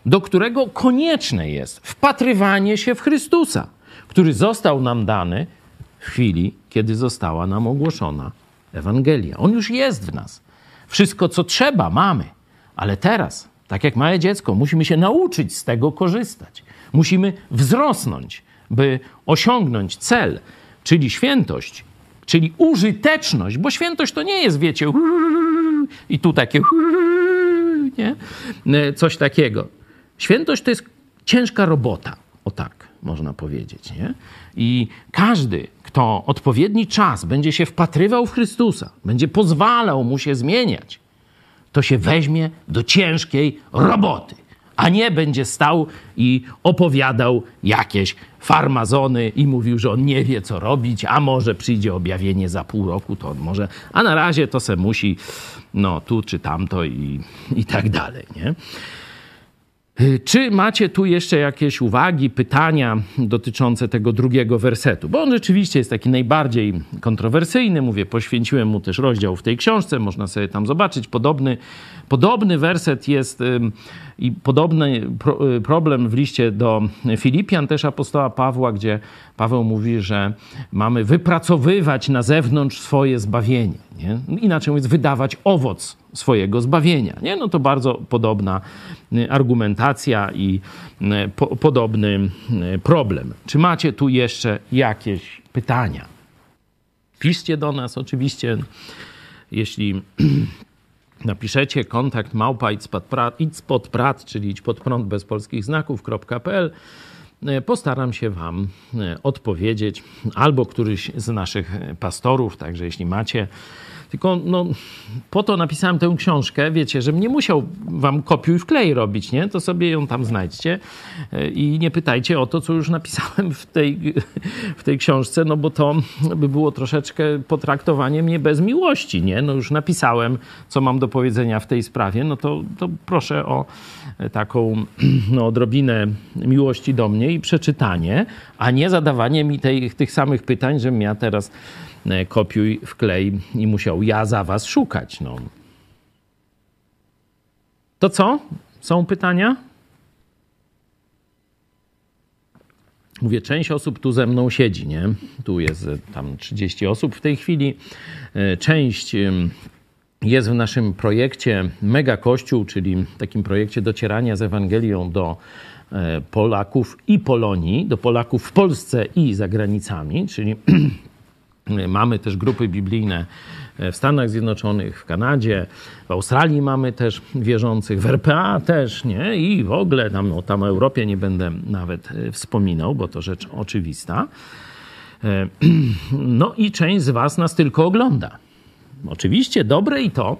do którego konieczne jest wpatrywanie się w Chrystusa, który został nam dany w chwili, kiedy została nam ogłoszona Ewangelia. On już jest w nas. Wszystko, co trzeba, mamy, ale teraz, tak jak małe dziecko, musimy się nauczyć z tego korzystać. Musimy wzrosnąć, by osiągnąć cel, czyli świętość, czyli użyteczność, bo świętość to nie jest, wiecie, i tu takie nie? coś takiego. Świętość to jest ciężka robota, o tak można powiedzieć. Nie? I każdy, kto odpowiedni czas będzie się wpatrywał w Chrystusa, będzie pozwalał mu się zmieniać, to się weźmie do ciężkiej roboty. a nie będzie stał i opowiadał jakieś farmazony i mówił, że on nie wie, co robić, a może przyjdzie objawienie za pół roku, to on może, a na razie to se musi, no tu czy tamto i, i tak dalej, nie? Y, czy macie tu jeszcze jakieś uwagi, pytania dotyczące tego drugiego wersetu? Bo on rzeczywiście jest taki najbardziej kontrowersyjny. Mówię, poświęciłem mu też rozdział w tej książce, można sobie tam zobaczyć. Podobny, podobny werset jest i podobny y, problem w liście do Filipian, też apostoła Pawła, gdzie Paweł mówi, że mamy wypracowywać na zewnątrz swoje zbawienie. Nie? Inaczej mówiąc, wydawać owoc swojego zbawienia. Nie? No to bardzo podobna y, argumentacja i y, po, podobny problem. Czy macie tu jeszcze jakieś pytania? Piszcie do nas oczywiście, jeśli napiszecie kontakt małpa idź pod prat, czyli idź pod prąd bez polskich znaków.pl postaram się Wam odpowiedzieć, albo któryś z naszych pastorów, także jeśli macie tylko no, po to napisałem tę książkę, wiecie, żebym nie musiał wam kopiuj w klej robić, nie? To sobie ją tam znajdźcie e, i nie pytajcie o to, co już napisałem w tej, w tej książce, no bo to by było troszeczkę potraktowanie mnie bez miłości, nie? No już napisałem, co mam do powiedzenia w tej sprawie, no to, to proszę o taką no, odrobinę miłości do mnie i przeczytanie, a nie zadawanie mi tej, tych samych pytań, żebym ja teraz E, kopiuj, wklej i musiał ja za was szukać. No. To co? Są pytania? Mówię, część osób tu ze mną siedzi, nie? Tu jest e, tam 30 osób w tej chwili. E, część jest w naszym projekcie Mega Kościół, czyli takim projekcie docierania z Ewangelią do Polaków i Polonii, do Polaków w Polsce i za granicami, czyli Mamy też grupy biblijne w Stanach Zjednoczonych, w Kanadzie, w Australii mamy też wierzących, w RPA też, nie? I w ogóle tam, no, tam o Europie nie będę nawet e, wspominał, bo to rzecz oczywista. E, no i część z Was nas tylko ogląda. Oczywiście dobre i to,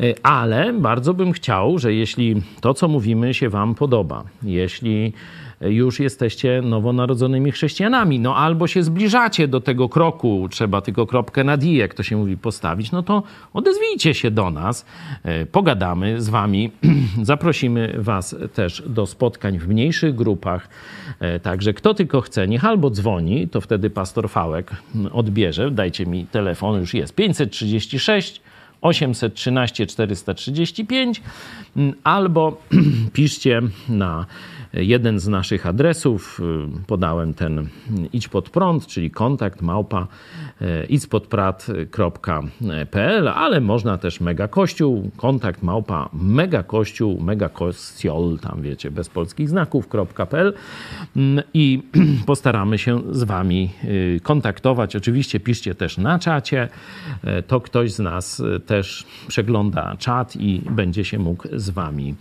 e, ale bardzo bym chciał, że jeśli to, co mówimy, się Wam podoba, jeśli już jesteście nowonarodzonymi chrześcijanami. No albo się zbliżacie do tego kroku, trzeba tylko kropkę nad i, jak to się mówi, postawić, no to odezwijcie się do nas, e, pogadamy z wami, zaprosimy was też do spotkań w mniejszych grupach. E, także kto tylko chce, niech albo dzwoni, to wtedy pastor Fałek odbierze, dajcie mi telefon, już jest. 536 813 435 albo piszcie na jeden z naszych adresów. Y, podałem ten idź pod prąd, czyli kontakt małpa y, idzpodprat.pl, ale można też megakościół, kontakt małpa megakościół, megakościol, tam wiecie, bez polskich znaków.pl mm, i postaramy się z wami y, kontaktować. Oczywiście piszcie też na czacie, to ktoś z nas też przegląda czat i będzie się mógł z wami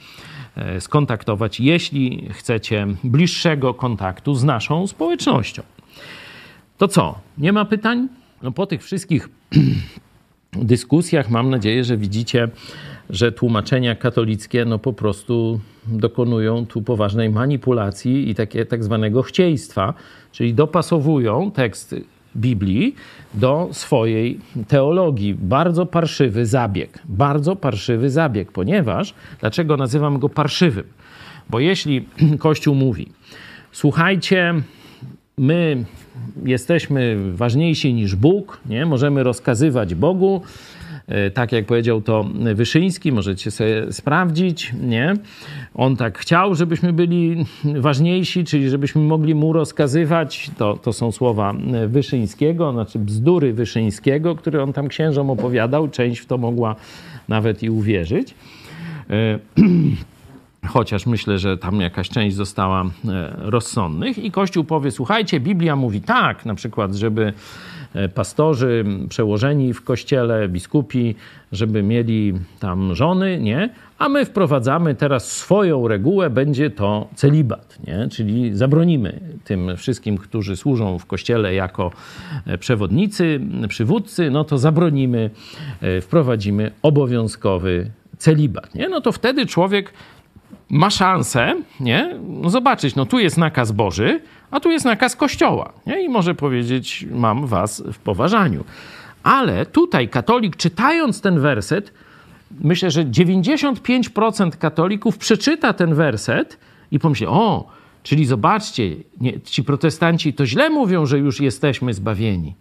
skontaktować, jeśli chcecie bliższego kontaktu z naszą społecznością. To co? Nie ma pytań? No po tych wszystkich dyskusjach mam nadzieję, że widzicie, że tłumaczenia katolickie no po prostu dokonują tu poważnej manipulacji i takie tak zwanego chcieństwa, czyli dopasowują tekst Biblii do swojej teologii. Bardzo parszywy zabieg. Bardzo parszywy zabieg, ponieważ, dlaczego nazywam go parszywym? Bo jeśli Kościół mówi, słuchajcie, my jesteśmy ważniejsi niż Bóg, nie? możemy rozkazywać Bogu, tak jak powiedział to Wyszyński, możecie sobie sprawdzić, nie? On tak chciał, żebyśmy byli ważniejsi, czyli żebyśmy mogli mu rozkazywać, to, to są słowa Wyszyńskiego, znaczy bzdury Wyszyńskiego, które on tam księżom opowiadał, część w to mogła nawet i uwierzyć. E, chociaż myślę, że tam jakaś część została e, rozsądnych. I Kościół powie: Słuchajcie, Biblia mówi tak, na przykład, żeby E, pastorzy, przełożeni w kościele, biskupi, żeby mieli tam żony, nie? A my wprowadzamy teraz swoją regułę, będzie to celibat, nie? Czyli zabronimy tym wszystkim, którzy służą w kościele jako e, przewodnicy, przywódcy, no to zabronimy, e, wprowadzimy obowiązkowy celibat, nie? No to wtedy człowiek ma szansę, nie? No zobaczyć, no tu jest nakaz Boży, a tu jest nakaz Kościoła, nie? I może powiedzieć, mam was w poważaniu. Ale tutaj katolik, czytając ten werset, myślę, że 95% katolików przeczyta ten werset i pomyśli, o, czyli zobaczcie, nie, ci protestanci to źle mówią, że już jesteśmy zbawieni.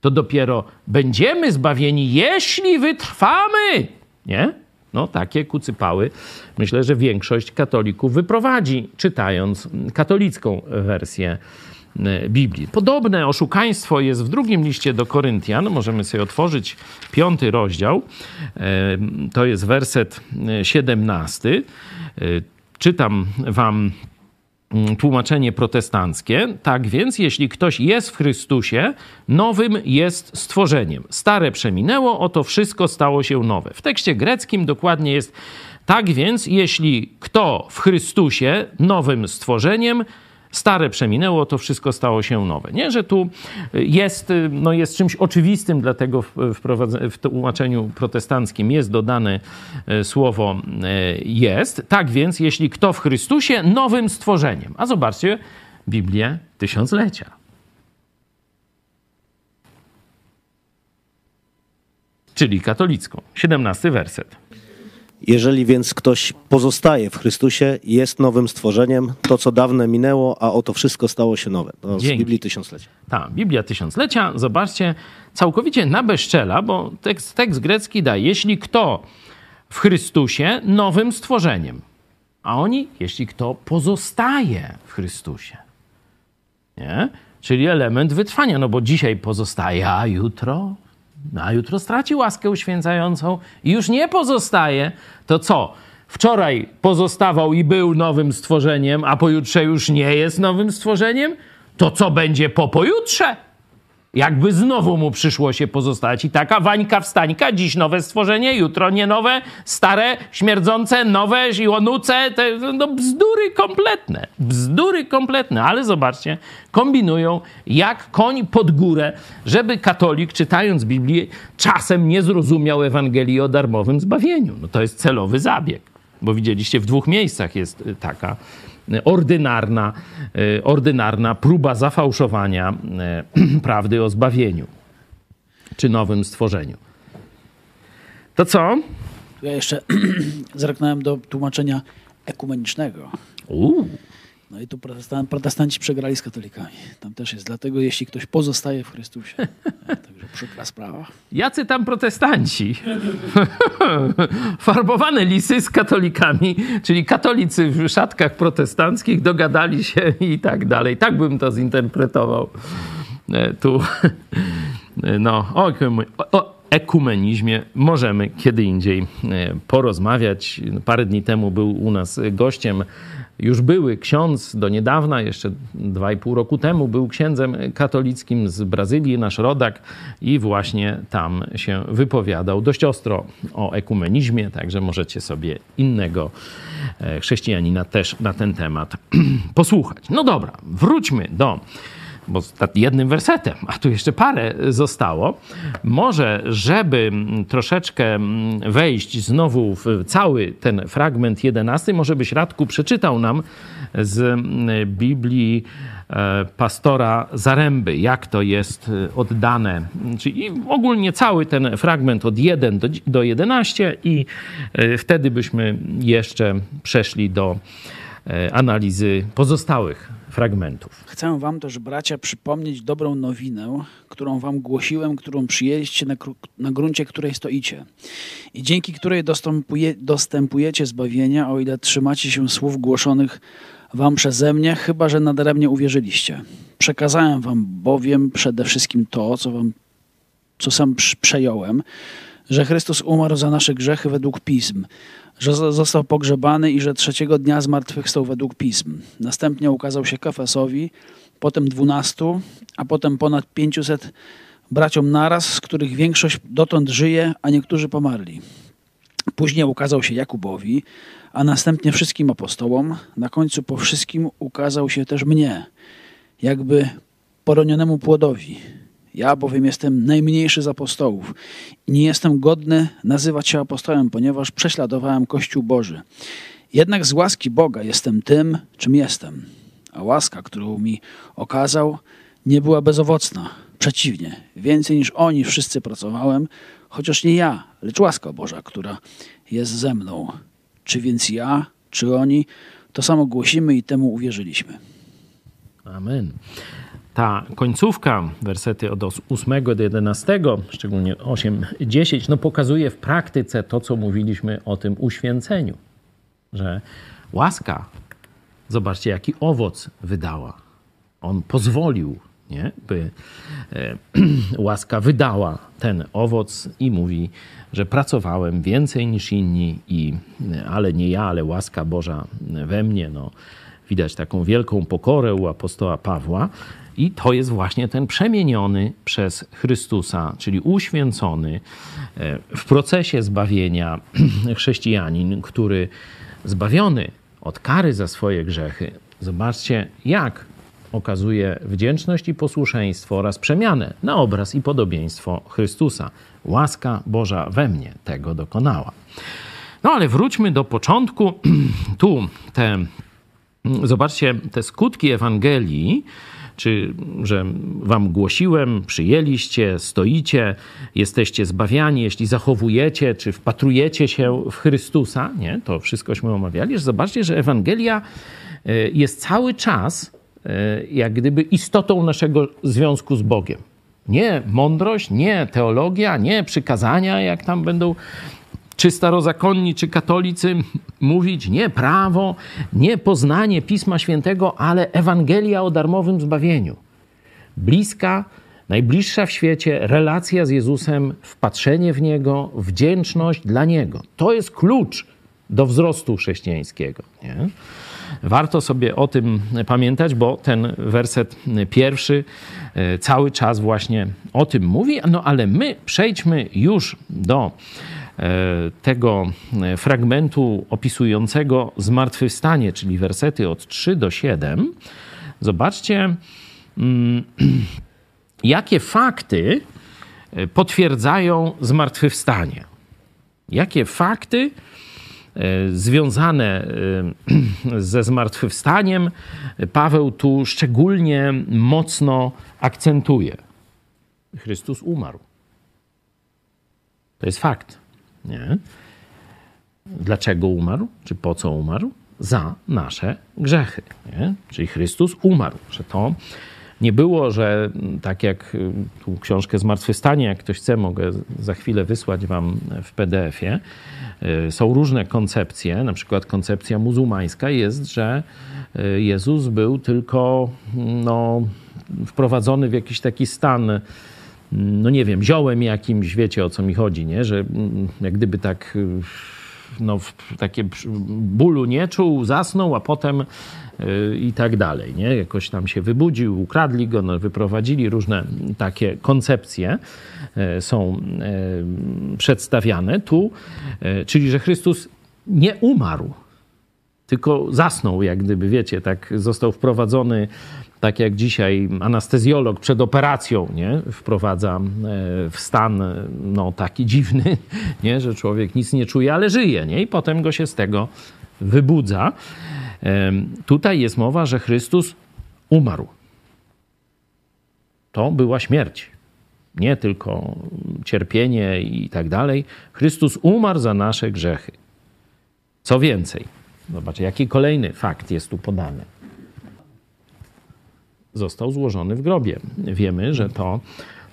To dopiero będziemy zbawieni, jeśli wytrwamy, nie? No, takie kucypały myślę, że większość katolików wyprowadzi, czytając katolicką wersję e, Biblii. Podobne oszukaństwo jest w drugim liście do Koryntian. Możemy sobie otworzyć piąty rozdział. E, to jest werset 17. E, czytam wam tłumaczenie protestanckie. Tak więc, jeśli ktoś jest w Chrystusie, nowym jest stworzeniem. Stare przeminęło, oto wszystko stało się nowe. W tekście greckim dokładnie jest tak więc, jeśli kto w Chrystusie, nowym stworzeniem, Stare przeminęło, to wszystko stało się nowe. Nie, że tu jest, no jest czymś oczywistym, dlatego w, w tłumaczeniu protestanckim jest dodane e, słowo jest. Tak więc, jeśli kto w Chrystusie, nowym stworzeniem. A zobaczcie Biblię tysiąclecia. Czyli katolicką. 17 werset. Jeżeli więc ktoś pozostaje w Chrystusie, jest nowym stworzeniem, to co dawne minęło, a oto wszystko stało się nowe. To z Biblii Tysiąclecia. Tak, Biblia Tysiąclecia, zobaczcie, całkowicie na bezczela, bo tekst, tekst grecki daje, jeśli kto w Chrystusie, nowym stworzeniem. A oni, jeśli kto pozostaje w Chrystusie. Nie? Czyli element wytrwania, no bo dzisiaj pozostaje, a jutro no, a jutro straci łaskę uświęcającą i już nie pozostaje, to co? Wczoraj pozostawał i był nowym stworzeniem, a pojutrze już nie jest nowym stworzeniem? To co będzie po pojutrze? Jakby znowu mu przyszło się pozostać. I taka wańka wstańka, dziś nowe stworzenie, jutro nie nowe, stare, śmierdzące, nowe, ziłonuce, te no bzdury kompletne. Bzdury kompletne, ale zobaczcie, kombinują jak koń pod górę, żeby katolik czytając Biblię czasem nie zrozumiał Ewangelii o darmowym zbawieniu. No to jest celowy zabieg, bo widzieliście w dwóch miejscach jest taka ordynarna, e, ordynarna próba zafałszowania e, prawdy o zbawieniu czy nowym stworzeniu. To co? Ja jeszcze zerknąłem do tłumaczenia ekumenicznego. Uuu. No i tu protestanci przegrali z katolikami. Tam też jest. Dlatego jeśli ktoś pozostaje w Chrystusie, także przykra sprawa. Jacy tam protestanci? Farbowane lisy z katolikami, czyli katolicy w szatkach protestanckich dogadali się i tak dalej. Tak bym to zinterpretował. E, tu, no, o, o ekumenizmie możemy kiedy indziej e, porozmawiać. Parę dni temu był u nas gościem już były ksiądz do niedawna, jeszcze dwa i pół roku temu, był księdzem katolickim z Brazylii, nasz rodak, i właśnie tam się wypowiadał dość ostro o ekumenizmie, także możecie sobie innego e, chrześcijanina też na ten temat posłuchać. No dobra, wróćmy do bo jednym wersetem, a tu jeszcze parę zostało. Może, żeby troszeczkę wejść znowu w cały ten fragment jedenasty, może byś Radku przeczytał nam z Biblii e, pastora Zaręby, jak to jest e, oddane, czyli ogólnie cały ten fragment od 1 do, do 11 i e, wtedy byśmy jeszcze przeszli do analizy pozostałych fragmentów. Chcę wam też, bracia, przypomnieć dobrą nowinę, którą wam głosiłem, którą przyjęliście na, na gruncie, której stoicie i dzięki której dostępuje, dostępujecie zbawienia, o ile trzymacie się słów głoszonych wam przeze mnie, chyba że nadaremnie uwierzyliście. Przekazałem wam bowiem przede wszystkim to, co wam co sam przejąłem, że Chrystus umarł za nasze grzechy według pism, że został pogrzebany i że trzeciego dnia zmartwychwstał według pism. Następnie ukazał się Kefesowi, potem dwunastu, a potem ponad pięciuset braciom naraz, z których większość dotąd żyje, a niektórzy pomarli. Później ukazał się Jakubowi, a następnie wszystkim apostołom. Na końcu po wszystkim ukazał się też mnie, jakby poronionemu płodowi. Ja bowiem jestem najmniejszy z apostołów nie jestem godny nazywać się apostołem, ponieważ prześladowałem Kościół Boży. Jednak z łaski Boga jestem tym, czym jestem. A łaska, którą mi okazał, nie była bezowocna. Przeciwnie, więcej niż oni wszyscy pracowałem, chociaż nie ja, lecz łaska Boża, która jest ze mną. Czy więc ja, czy oni, to samo głosimy i temu uwierzyliśmy. Amen. Ta końcówka, wersety od 8 do 11, szczególnie 8, 10, no pokazuje w praktyce to, co mówiliśmy o tym uświęceniu, że łaska, zobaczcie, jaki owoc wydała. On pozwolił, nie, by e, łaska wydała ten owoc i mówi, że pracowałem więcej niż inni, i, ale nie ja, ale łaska Boża we mnie. No, widać taką wielką pokorę u apostoła Pawła. I to jest właśnie ten przemieniony przez Chrystusa, czyli uświęcony e, w procesie zbawienia chrześcijanin, który zbawiony od kary za swoje grzechy. Zobaczcie, jak okazuje wdzięczność i posłuszeństwo oraz przemianę na obraz i podobieństwo Chrystusa. Łaska Boża we mnie tego dokonała. No ale wróćmy do początku. Tu te, zobaczcie, te skutki Ewangelii, czy że wam głosiłem, przyjęliście, stoicie, jesteście zbawiani, jeśli zachowujecie, czy wpatrujecie się w Chrystusa, nie? To wszystkośmy omawiali, zobaczcie, że Ewangelia e, jest cały czas e, jak gdyby istotą naszego związku z Bogiem. Nie mądrość, nie teologia, nie przykazania, jak tam będą czy starozakonni, czy katolicy mówić, nie prawo, nie poznanie Pisma Świętego, ale Ewangelia o darmowym zbawieniu. Bliska, najbliższa w świecie relacja z Jezusem, wpatrzenie w Niego, wdzięczność dla Niego. To jest klucz do wzrostu chrześcijańskiego. Nie? Warto sobie o tym pamiętać, bo ten werset pierwszy e, cały czas właśnie o tym mówi. No ale my przejdźmy już do tego fragmentu opisującego zmartwychwstanie, czyli wersety od 3 do 7. Zobaczcie, mm, jakie fakty e, potwierdzają zmartwychwstanie. Jakie fakty E, związane e, ze zmartwychwstaniem, Paweł tu szczególnie mocno akcentuje. Chrystus umarł. To jest fakt. Nie? Dlaczego umarł? Czy po co umarł? Za nasze grzechy. Nie? Czyli Chrystus umarł. Że to nie było, że tak jak tu książkę Zmartwychwstanie, jak ktoś chce, mogę za chwilę wysłać wam w PDF-ie, Y, są różne koncepcje, na przykład koncepcja muzułmańska jest, że y, Jezus był tylko no, wprowadzony w jakiś taki stan, no nie wiem, ziołem jakimś, wiecie o co mi chodzi, nie? że mm, jak gdyby tak y, no, takie bólu nie czuł, zasnął, a potem i tak dalej. Nie? Jakoś tam się wybudził, ukradli go, no, wyprowadzili różne takie koncepcje. E, są przedstawiane tu, czyli że Chrystus nie umarł, tylko zasnął, jak gdyby, wiecie, tak został wprowadzony, tak jak dzisiaj anestezjolog przed operacją, nie, wprowadza w stan, no, taki dziwny, nie, że człowiek nic nie czuje, ale żyje, nie, i potem go się z tego wybudza. Tutaj jest mowa, że Chrystus umarł. To była śmierć nie tylko cierpienie i tak dalej. Chrystus umarł za nasze grzechy. Co więcej, zobaczcie, jaki kolejny fakt jest tu podany. Został złożony w grobie. Wiemy, że to,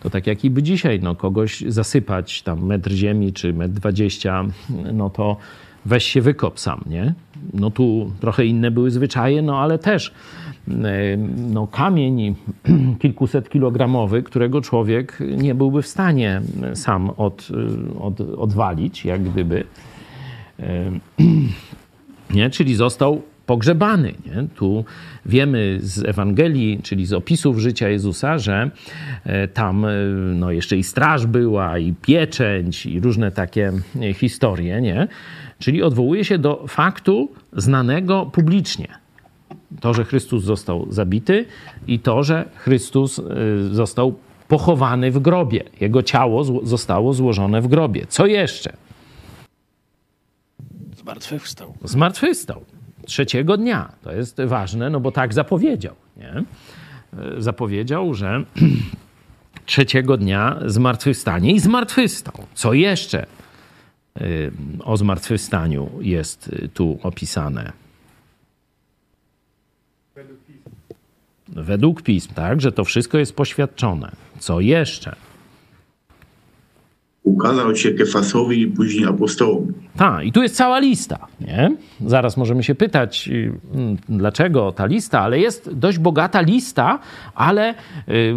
to tak jak i by dzisiaj, no, kogoś zasypać tam metr ziemi czy metr dwadzieścia, no to weź się wykop sam, nie? No tu trochę inne były zwyczaje, no ale też no, kamień kilkuset kilogramowy, którego człowiek nie byłby w stanie sam od, od, odwalić, jak gdyby. Nie? Czyli został pogrzebany. Nie? Tu wiemy z Ewangelii, czyli z opisów życia Jezusa, że e, tam no, jeszcze i straż była, i pieczęć, i różne takie historie. Nie? Czyli odwołuje się do faktu znanego publicznie to, że Chrystus został zabity i to, że Chrystus został pochowany w grobie. Jego ciało zostało złożone w grobie. Co jeszcze? Zmartwychwstał. Zmartwychwstał. Trzeciego dnia. To jest ważne, no bo tak zapowiedział. Nie? E, zapowiedział, że trzeciego dnia zmartwychwstanie i zmartwychwstał. Co jeszcze y, o zmartwychwstaniu jest y, tu opisane? Według pism, tak, że to wszystko jest poświadczone. Co jeszcze? Ukazał się Kefasowi i później apostołom. Tak, i tu jest cała lista. Nie? Zaraz możemy się pytać, y, mm, dlaczego ta lista, ale jest dość bogata lista, ale y,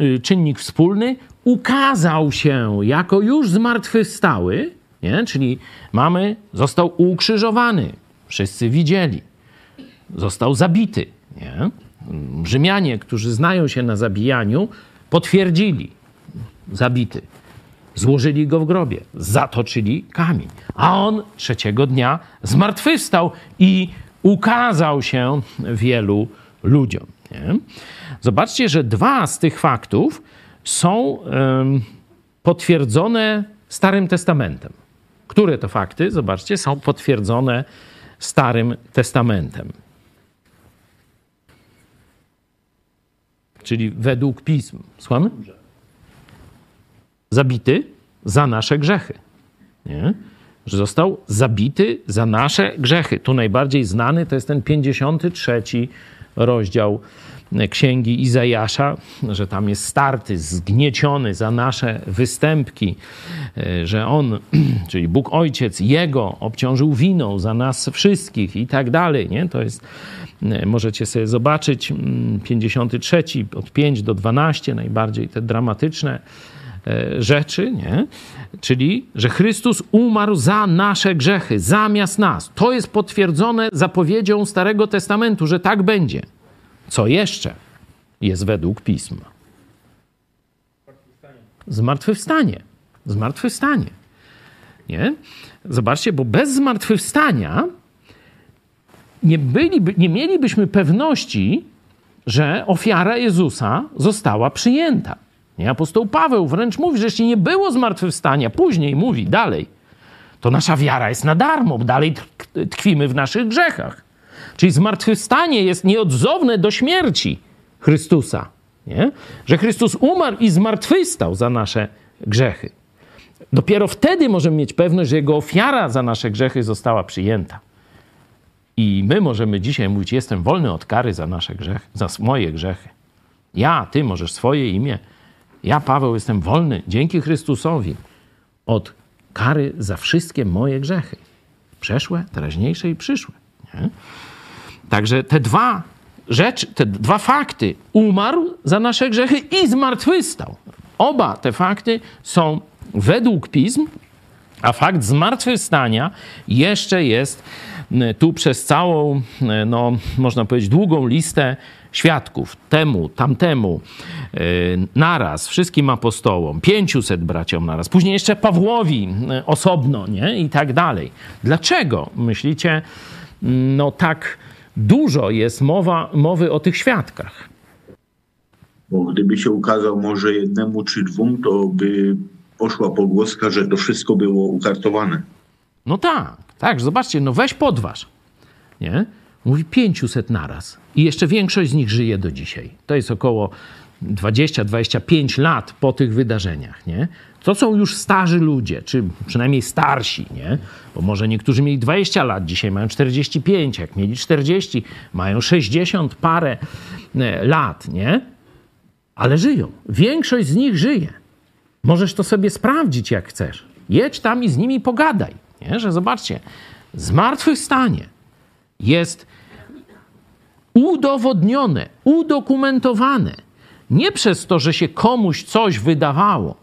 y, czynnik wspólny ukazał się jako już zmartwychwstały, nie? czyli mamy, został ukrzyżowany, wszyscy widzieli, został zabity. Nie? Rzymianie, którzy znają się na zabijaniu, potwierdzili, zabity. Złożyli go w grobie, zatoczyli kamień. A on trzeciego dnia zmartwychwstał i ukazał się wielu ludziom. Nie? Zobaczcie, że dwa z tych faktów są potwierdzone Starym Testamentem. Które to fakty, zobaczcie, są potwierdzone Starym Testamentem. Czyli według pism. Słuchamy? Zabity za nasze grzechy. Nie? Że został zabity za nasze grzechy. Tu najbardziej znany to jest ten 53 rozdział księgi Izajasza, że tam jest starty, zgnieciony za nasze występki, że on, czyli Bóg Ojciec, jego obciążył winą za nas wszystkich i tak dalej. Nie? To jest, możecie sobie zobaczyć, 53 od 5 do 12, najbardziej te dramatyczne E, rzeczy, nie? Czyli, że Chrystus umarł za nasze grzechy, zamiast nas. To jest potwierdzone zapowiedzią Starego Testamentu, że tak będzie. Co jeszcze jest według Pism? Zmartwychwstanie. Zmartwychwstanie. Nie? Zobaczcie, bo bez zmartwychwstania nie, byliby, nie mielibyśmy pewności, że ofiara Jezusa została przyjęta. Nie? Apostoł Paweł wręcz mówi, że jeśli nie było zmartwychwstania, później mówi dalej, to nasza wiara jest na darmo, dalej tkwimy w naszych grzechach. Czyli zmartwychwstanie jest nieodzowne do śmierci Chrystusa. Nie? Że Chrystus umarł i zmartwychwstał za nasze grzechy. Dopiero wtedy możemy mieć pewność, że Jego ofiara za nasze grzechy została przyjęta. I my możemy dzisiaj mówić: Jestem wolny od kary za nasze grzechy, za moje grzechy. Ja, ty możesz swoje imię ja, Paweł, jestem wolny dzięki Chrystusowi od kary za wszystkie moje grzechy. Przeszłe, teraźniejsze i przyszłe. Nie? Także te dwa rzeczy, te dwa fakty, umarł za nasze grzechy i zmartwychwstał. Oba te fakty są według pism, a fakt zmartwychwstania jeszcze jest tu przez całą, no, można powiedzieć, długą listę świadków, temu, tamtemu, yy, naraz, wszystkim apostołom, 500 braciom naraz, później jeszcze Pawłowi yy, osobno, nie? I tak dalej. Dlaczego, myślicie, no tak dużo jest mowa, mowy o tych świadkach? Bo gdyby się ukazał może jednemu czy dwóm, to by poszła pogłoska, że to wszystko było ukartowane. No tak, tak, zobaczcie, no weź podważ, nie? Mówi 500 naraz. I jeszcze większość z nich żyje do dzisiaj. To jest około 20-25 lat po tych wydarzeniach, nie? To są już starzy ludzie, czy przynajmniej starsi, nie? Bo może niektórzy mieli 20 lat, dzisiaj mają 45, jak mieli 40, mają 60 parę e, lat, nie? Ale żyją. Większość z nich żyje. Możesz to sobie sprawdzić, jak chcesz. Jedź tam i z nimi pogadaj, nie? Że zobaczcie, zmartwychwstanie jest udowodnione, udokumentowane. Nie przez to, że się komuś coś wydawało,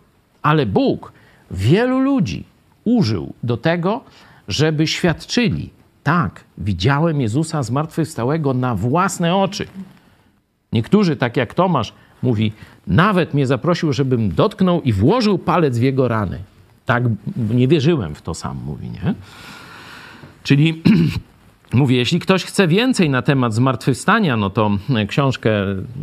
ale Bóg wielu ludzi użył do tego, żeby świadczyli: tak, widziałem Jezusa zmartwychwstałego na własne oczy. Niektórzy, tak jak Tomasz, mówi: Nawet mnie zaprosił, żebym dotknął i włożył palec w jego rany. Tak, nie wierzyłem w to sam, mówi, nie? Czyli Mówię, jeśli ktoś chce więcej na temat zmartwychwstania, no to książkę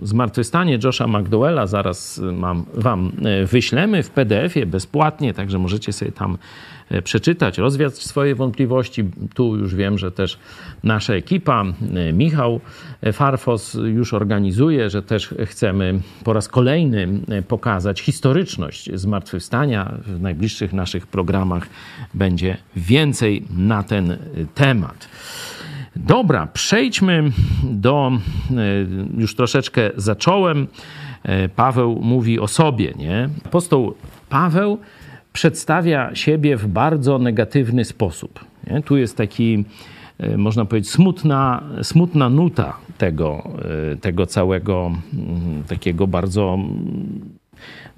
Zmartwychwstanie Josha McDowella zaraz mam, wam e, wyślemy w PDF-ie bezpłatnie, także możecie sobie tam e, przeczytać, rozwiać swoje wątpliwości. Tu już wiem, że też nasza ekipa, e, Michał Farfos już organizuje, że też chcemy po raz kolejny pokazać historyczność zmartwychwstania. W najbliższych naszych programach będzie więcej na ten temat. Dobra, przejdźmy do, już troszeczkę zacząłem, E, Paweł mówi o sobie, nie? Apostoł Paweł przedstawia siebie w bardzo negatywny sposób. Nie? Tu jest taki, e, można powiedzieć, smutna, smutna nuta tego, e, tego całego mm, takiego bardzo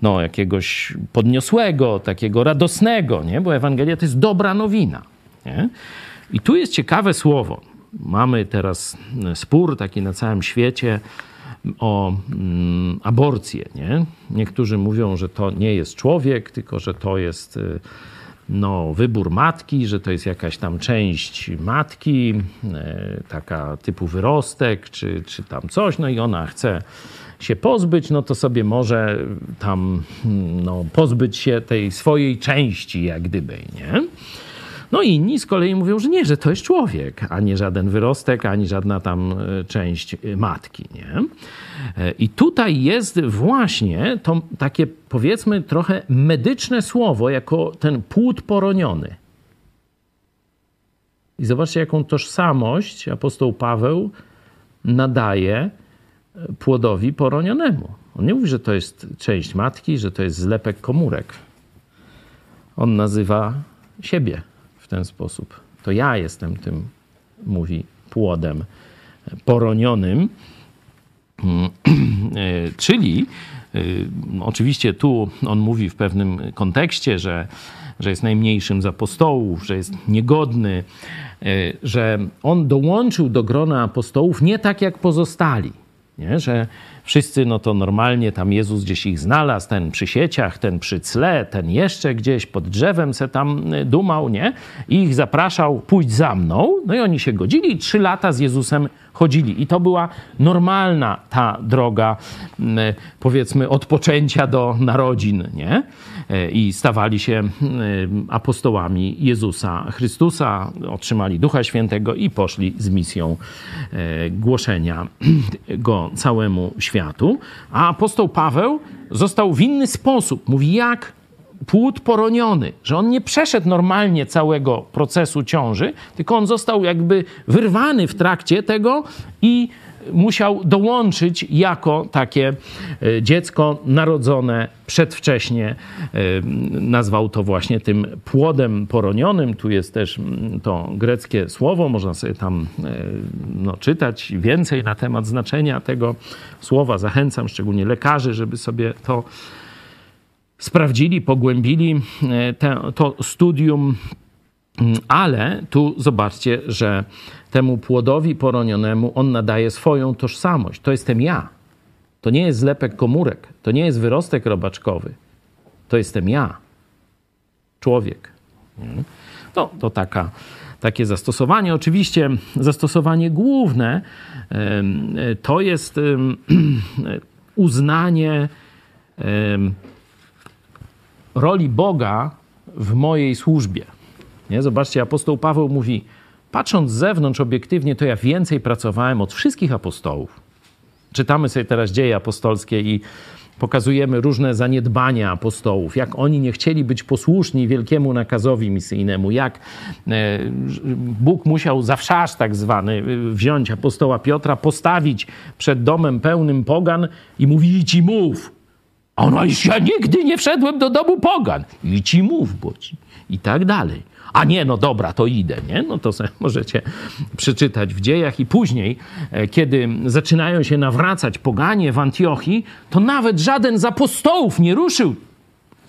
no, jakiegoś podniosłego, takiego radosnego, nie? bo Ewangelia to jest dobra nowina. Nie? I tu jest ciekawe słowo. Mamy teraz spór taki na całym świecie o mm, aborcję. Nie? Niektórzy mówią, że to nie jest człowiek, tylko że to jest y, no, wybór matki, że to jest jakaś tam część matki, y, taka typu wyrostek, czy, czy tam coś, no i ona chce się pozbyć, no to sobie może tam no, pozbyć się tej swojej części, jak gdyby, nie? No inni z kolei mówią, że nie, że to jest człowiek, a nie żaden wyrostek, ani żadna tam e, część e, matki. Nie? E, I tutaj jest właśnie to takie, powiedzmy, trochę medyczne słowo, jako ten płód poroniony. I zobaczcie, jaką tożsamość apostoł Paweł nadaje płodowi poronionemu. On nie mówi, że to jest część matki, że to jest zlepek komórek. On nazywa siebie w ten sposób. To ja jestem tym, mówi płodem poronionym. Czyli y, oczywiście tu on mówi w pewnym kontekście, że, że jest najmniejszym z apostołów, że jest niegodny, y, że on dołączył do grona apostołów nie tak jak pozostali. Nie? Że wszyscy, no to normalnie tam Jezus gdzieś ich znalazł, ten przy sieciach, ten przy cle, ten jeszcze gdzieś pod drzewem se tam y, dumał, nie? I ich zapraszał, pójdź za mną. No i oni się godzili i trzy lata z Jezusem chodzili. I to była normalna ta droga, mm, powiedzmy, odpoczęcia do narodzin, nie? E, I stawali się mm, apostołami Jezusa Chrystusa, otrzymali Ducha Świętego i poszli z misją e, głoszenia go całemu światu. A apostoł Paweł został w inny sposób. Mówi, jak płód poroniony, że on nie przeszedł normalnie całego procesu ciąży, tylko on został jakby wyrwany w trakcie tego i musiał dołączyć jako takie e, dziecko narodzone przedwcześnie. E, nazwał to właśnie tym płodem poronionym. Tu jest też mm, to greckie słowo, można sobie tam e, no, czytać więcej na temat znaczenia tego słowa. Zachęcam szczególnie lekarzy, żeby sobie to sprawdzili, pogłębili te, to studium, ale tu zobaczcie, że temu płodowi poronionemu on nadaje swoją tożsamość. To jestem ja. To nie jest zlepek komórek, to nie jest wyrostek robaczkowy. To jestem ja. Człowiek. To, to taka, takie zastosowanie. Oczywiście zastosowanie główne to jest uznanie roli Boga w mojej służbie. Nie? Zobaczcie, apostoł Paweł mówi, patrząc z zewnątrz obiektywnie, to ja więcej pracowałem od wszystkich apostołów. Czytamy sobie teraz dzieje apostolskie i pokazujemy różne zaniedbania apostołów, jak oni nie chcieli być posłuszni wielkiemu nakazowi misyjnemu, jak e, Bóg musiał zawszasz tak zwany wziąć apostoła Piotra, postawić przed domem pełnym pogan i mówić ci mów, a już ja nigdy nie wszedłem do domu pogan. I ci mów, bo ci. I tak dalej. A nie, no dobra, to idę, nie? No to możecie przeczytać w dziejach. I później, e, kiedy zaczynają się nawracać poganie w Antiochii, to nawet żaden z apostołów nie ruszył,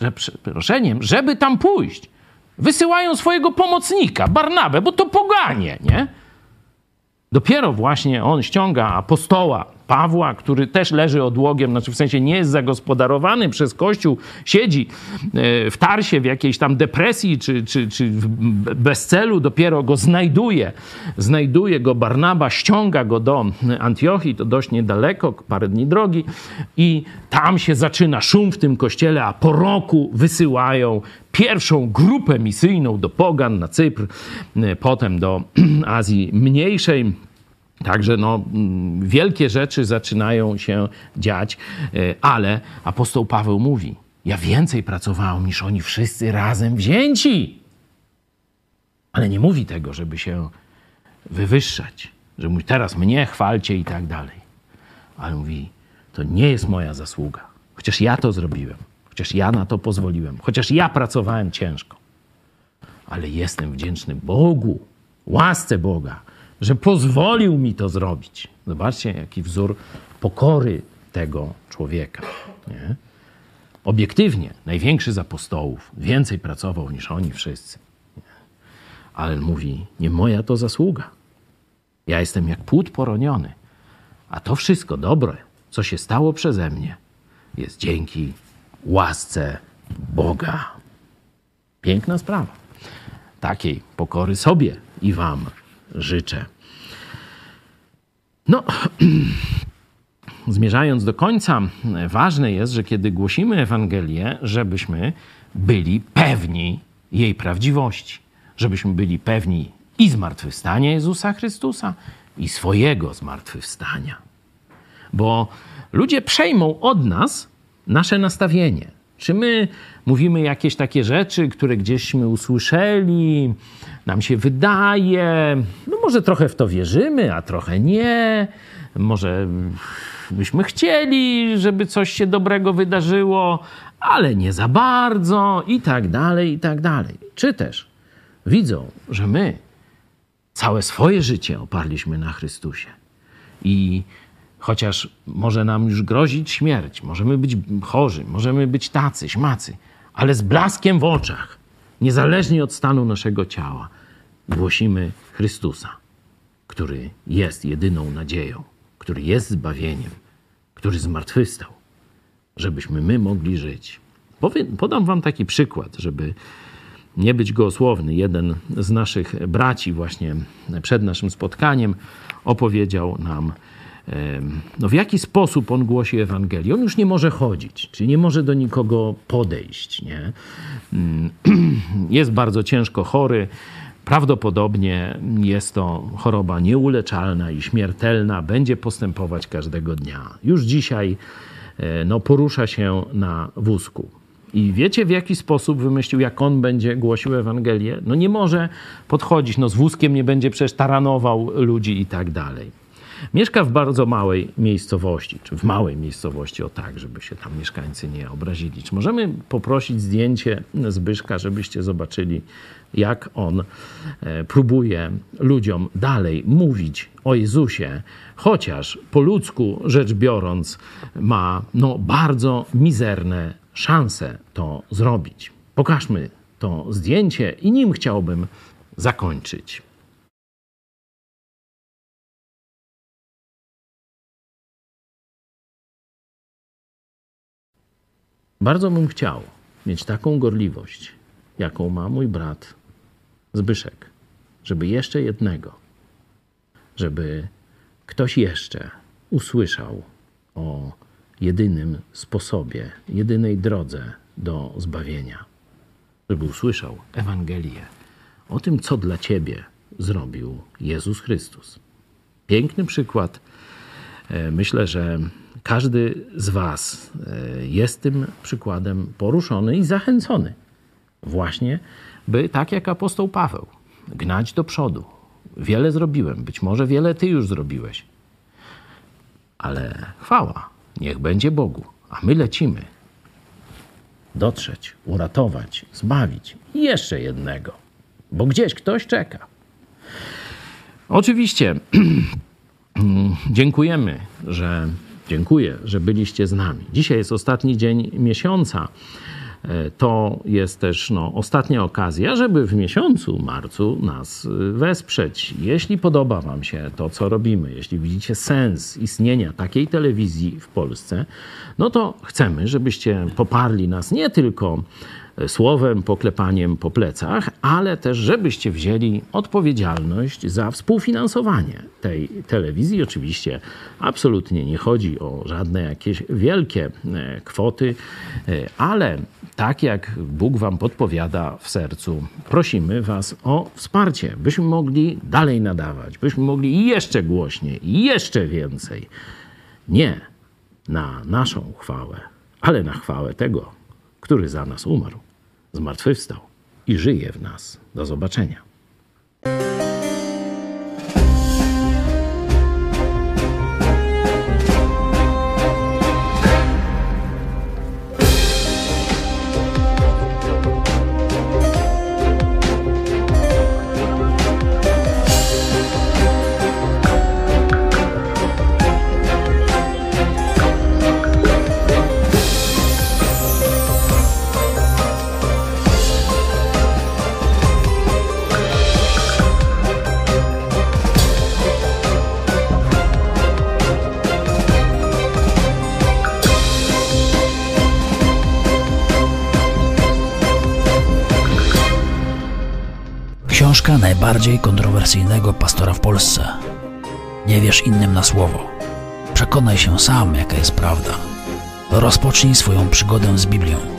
że przeproszeniem, żeby tam pójść. Wysyłają swojego pomocnika, Barnabę, bo to poganie, nie? Dopiero właśnie on ściąga apostoła Pawła, który też leży odłogiem, znaczy w sensie nie jest zagospodarowany przez Kościół, siedzi e, w tarsie, w jakiejś tam depresji czy, czy, czy bez celu, dopiero go znajduje. Znajduje go Barnaba, ściąga go do Antiochii, to dość niedaleko, parę dni drogi i tam się zaczyna szum w tym kościele, a po roku wysyłają pierwszą grupę misyjną do Pogan na Cypr, e, potem do Azji Mniejszej. Także no, mm, wielkie rzeczy zaczynają się dziać, e, ale apostoł Paweł mówi: Ja więcej pracowałem niż oni wszyscy razem wzięci. Ale nie mówi tego, żeby się wywyższać, że mówi teraz mnie chwalcie i tak dalej. Ale mówi: To nie jest moja zasługa, chociaż ja to zrobiłem. Chociaż ja na to pozwoliłem, chociaż ja pracowałem ciężko. Ale jestem wdzięczny Bogu, łasce Boga, że pozwolił mi to zrobić. Zobaczcie, jaki wzór pokory tego człowieka. Nie? Obiektywnie, największy z apostołów, więcej pracował niż oni wszyscy. Nie? Ale mówi, nie moja to zasługa. Ja jestem jak płód poroniony. A to wszystko dobre, co się stało przeze mnie, jest dzięki łasce Boga. Piękna sprawa. Takiej pokory sobie i Wam życzę. No, zmierzając do końca, ważne jest, że kiedy głosimy Ewangelię, żebyśmy byli pewni jej prawdziwości, żebyśmy byli pewni i zmartwychwstania Jezusa Chrystusa, i swojego zmartwychwstania. Bo ludzie przejmą od nas nasze nastawienie. Czy my mówimy jakieś takie rzeczy, które gdzieśmy usłyszeli, nam się wydaje, no może trochę w to wierzymy, a trochę nie, może byśmy chcieli, żeby coś się dobrego wydarzyło, ale nie za bardzo i tak dalej, i tak dalej. Czy też widzą, że my całe swoje życie oparliśmy na Chrystusie i Chociaż może nam już grozić śmierć, możemy być chorzy, możemy być tacy, śmacy, ale z blaskiem w oczach, niezależnie od stanu naszego ciała, głosimy Chrystusa, który jest jedyną nadzieją, który jest zbawieniem, który zmartwychwstał, żebyśmy my mogli żyć. Podam wam taki przykład, żeby nie być gołosłowny. Jeden z naszych braci właśnie przed naszym spotkaniem opowiedział nam no w jaki sposób on głosi Ewangelię? On już nie może chodzić, czyli nie może do nikogo podejść. Nie? Mm, jest bardzo ciężko chory. Prawdopodobnie jest to choroba nieuleczalna i śmiertelna, będzie postępować każdego dnia. Już dzisiaj e, no, porusza się na wózku. I wiecie, w jaki sposób wymyślił, jak on będzie głosił Ewangelię? No nie może podchodzić, no z wózkiem nie będzie przecież taranował ludzi i tak dalej. Mieszka w bardzo małej miejscowości, czy w małej miejscowości, o tak, żeby się tam mieszkańcy nie obrazili. Czy możemy poprosić zdjęcie Zbyszka, żebyście zobaczyli, jak on e, próbuje ludziom dalej mówić o Jezusie, chociaż po ludzku rzecz biorąc ma no, bardzo mizerne szanse to zrobić. Pokażmy to zdjęcie i nim chciałbym zakończyć. Bardzo bym chciał mieć taką gorliwość, jaką ma mój brat Zbyszek, żeby jeszcze jednego, żeby ktoś jeszcze usłyszał o jedynym sposobie, jedynej drodze do zbawienia, żeby usłyszał Ewangelię o tym, co dla ciebie zrobił Jezus Chrystus. Piękny przykład. E, myślę, że każdy z Was e, jest tym przykładem poruszony i zachęcony właśnie, by tak jak apostoł Paweł, gnać do przodu. Wiele zrobiłem, być może wiele Ty już zrobiłeś, ale chwała, niech będzie Bogu, a my lecimy dotrzeć, uratować, zbawić i jeszcze jednego, bo gdzieś ktoś czeka. Oczywiście dziękujemy, że Dziękuję, że byliście z nami. Dzisiaj jest ostatni dzień miesiąca. E, to jest też no, ostatnia okazja, żeby w miesiącu marcu nas e, wesprzeć. Jeśli podoba Wam się to, co robimy, jeśli widzicie sens istnienia takiej telewizji w Polsce, no to chcemy, żebyście poparli nas nie tylko słowem, poklepaniem po plecach, ale też, żebyście wzięli odpowiedzialność za współfinansowanie tej telewizji. Oczywiście absolutnie nie chodzi o żadne jakieś wielkie e, kwoty, e, ale tak jak Bóg Wam podpowiada w sercu, prosimy Was o wsparcie, byśmy mogli dalej nadawać, byśmy mogli jeszcze głośniej jeszcze więcej. Nie na naszą chwałę, ale na chwałę tego, który za nas umarł zmartwychwstał i żyje w nas. Do zobaczenia. Najbardziej kontrowersyjnego pastora w Polsce. Nie wierz innym na słowo. Przekonaj się sam, jaka jest prawda. Rozpocznij swoją przygodę z Biblią.